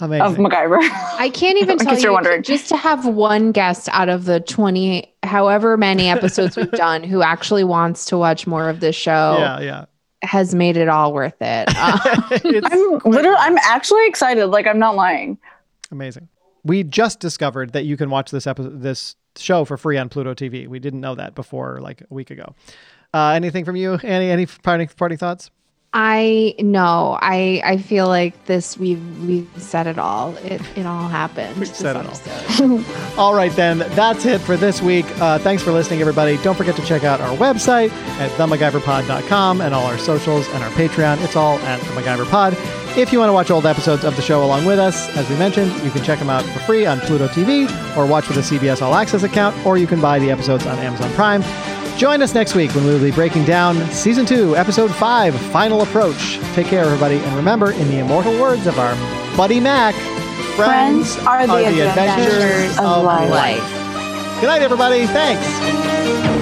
Speaker 1: Amazing.
Speaker 3: of MacGyver.
Speaker 2: I can't even tell
Speaker 3: case
Speaker 2: you
Speaker 3: you're wondering.
Speaker 2: just to have one guest out of the 20 however many episodes we've done who actually wants to watch more of this show
Speaker 1: yeah, yeah.
Speaker 2: has made it all worth it. Uh,
Speaker 1: it's
Speaker 3: I'm literally, I'm actually excited. Like I'm not lying.
Speaker 1: amazing. We just discovered that you can watch this episode, this show for free on Pluto TV. We didn't know that before, like a week ago. Uh, anything from you, Annie? Any parting parting thoughts?
Speaker 2: I know. I I feel like this we've we've said it all. It it all happened.
Speaker 1: We've said it all. All right, then. That's it for this week. Uh, thanks for listening, everybody. Don't forget to check out our website at themacgyverpod.com and all our socials and our Patreon. It's all at The MacGyver Pod. If you want to watch old episodes of the show along with us, as we mentioned, you can check them out for free on Pluto TV or watch with a CBS All Access account, or you can buy the episodes on Amazon Prime. Join us next week when we will be breaking down Season 2, Episode 5, Final Approach. Take care, everybody. And remember, in the immortal words of our buddy Mac, friends,
Speaker 3: Friends are the
Speaker 1: adventures
Speaker 3: adventures of
Speaker 1: of
Speaker 3: life.
Speaker 1: life. Good night, everybody. Thanks.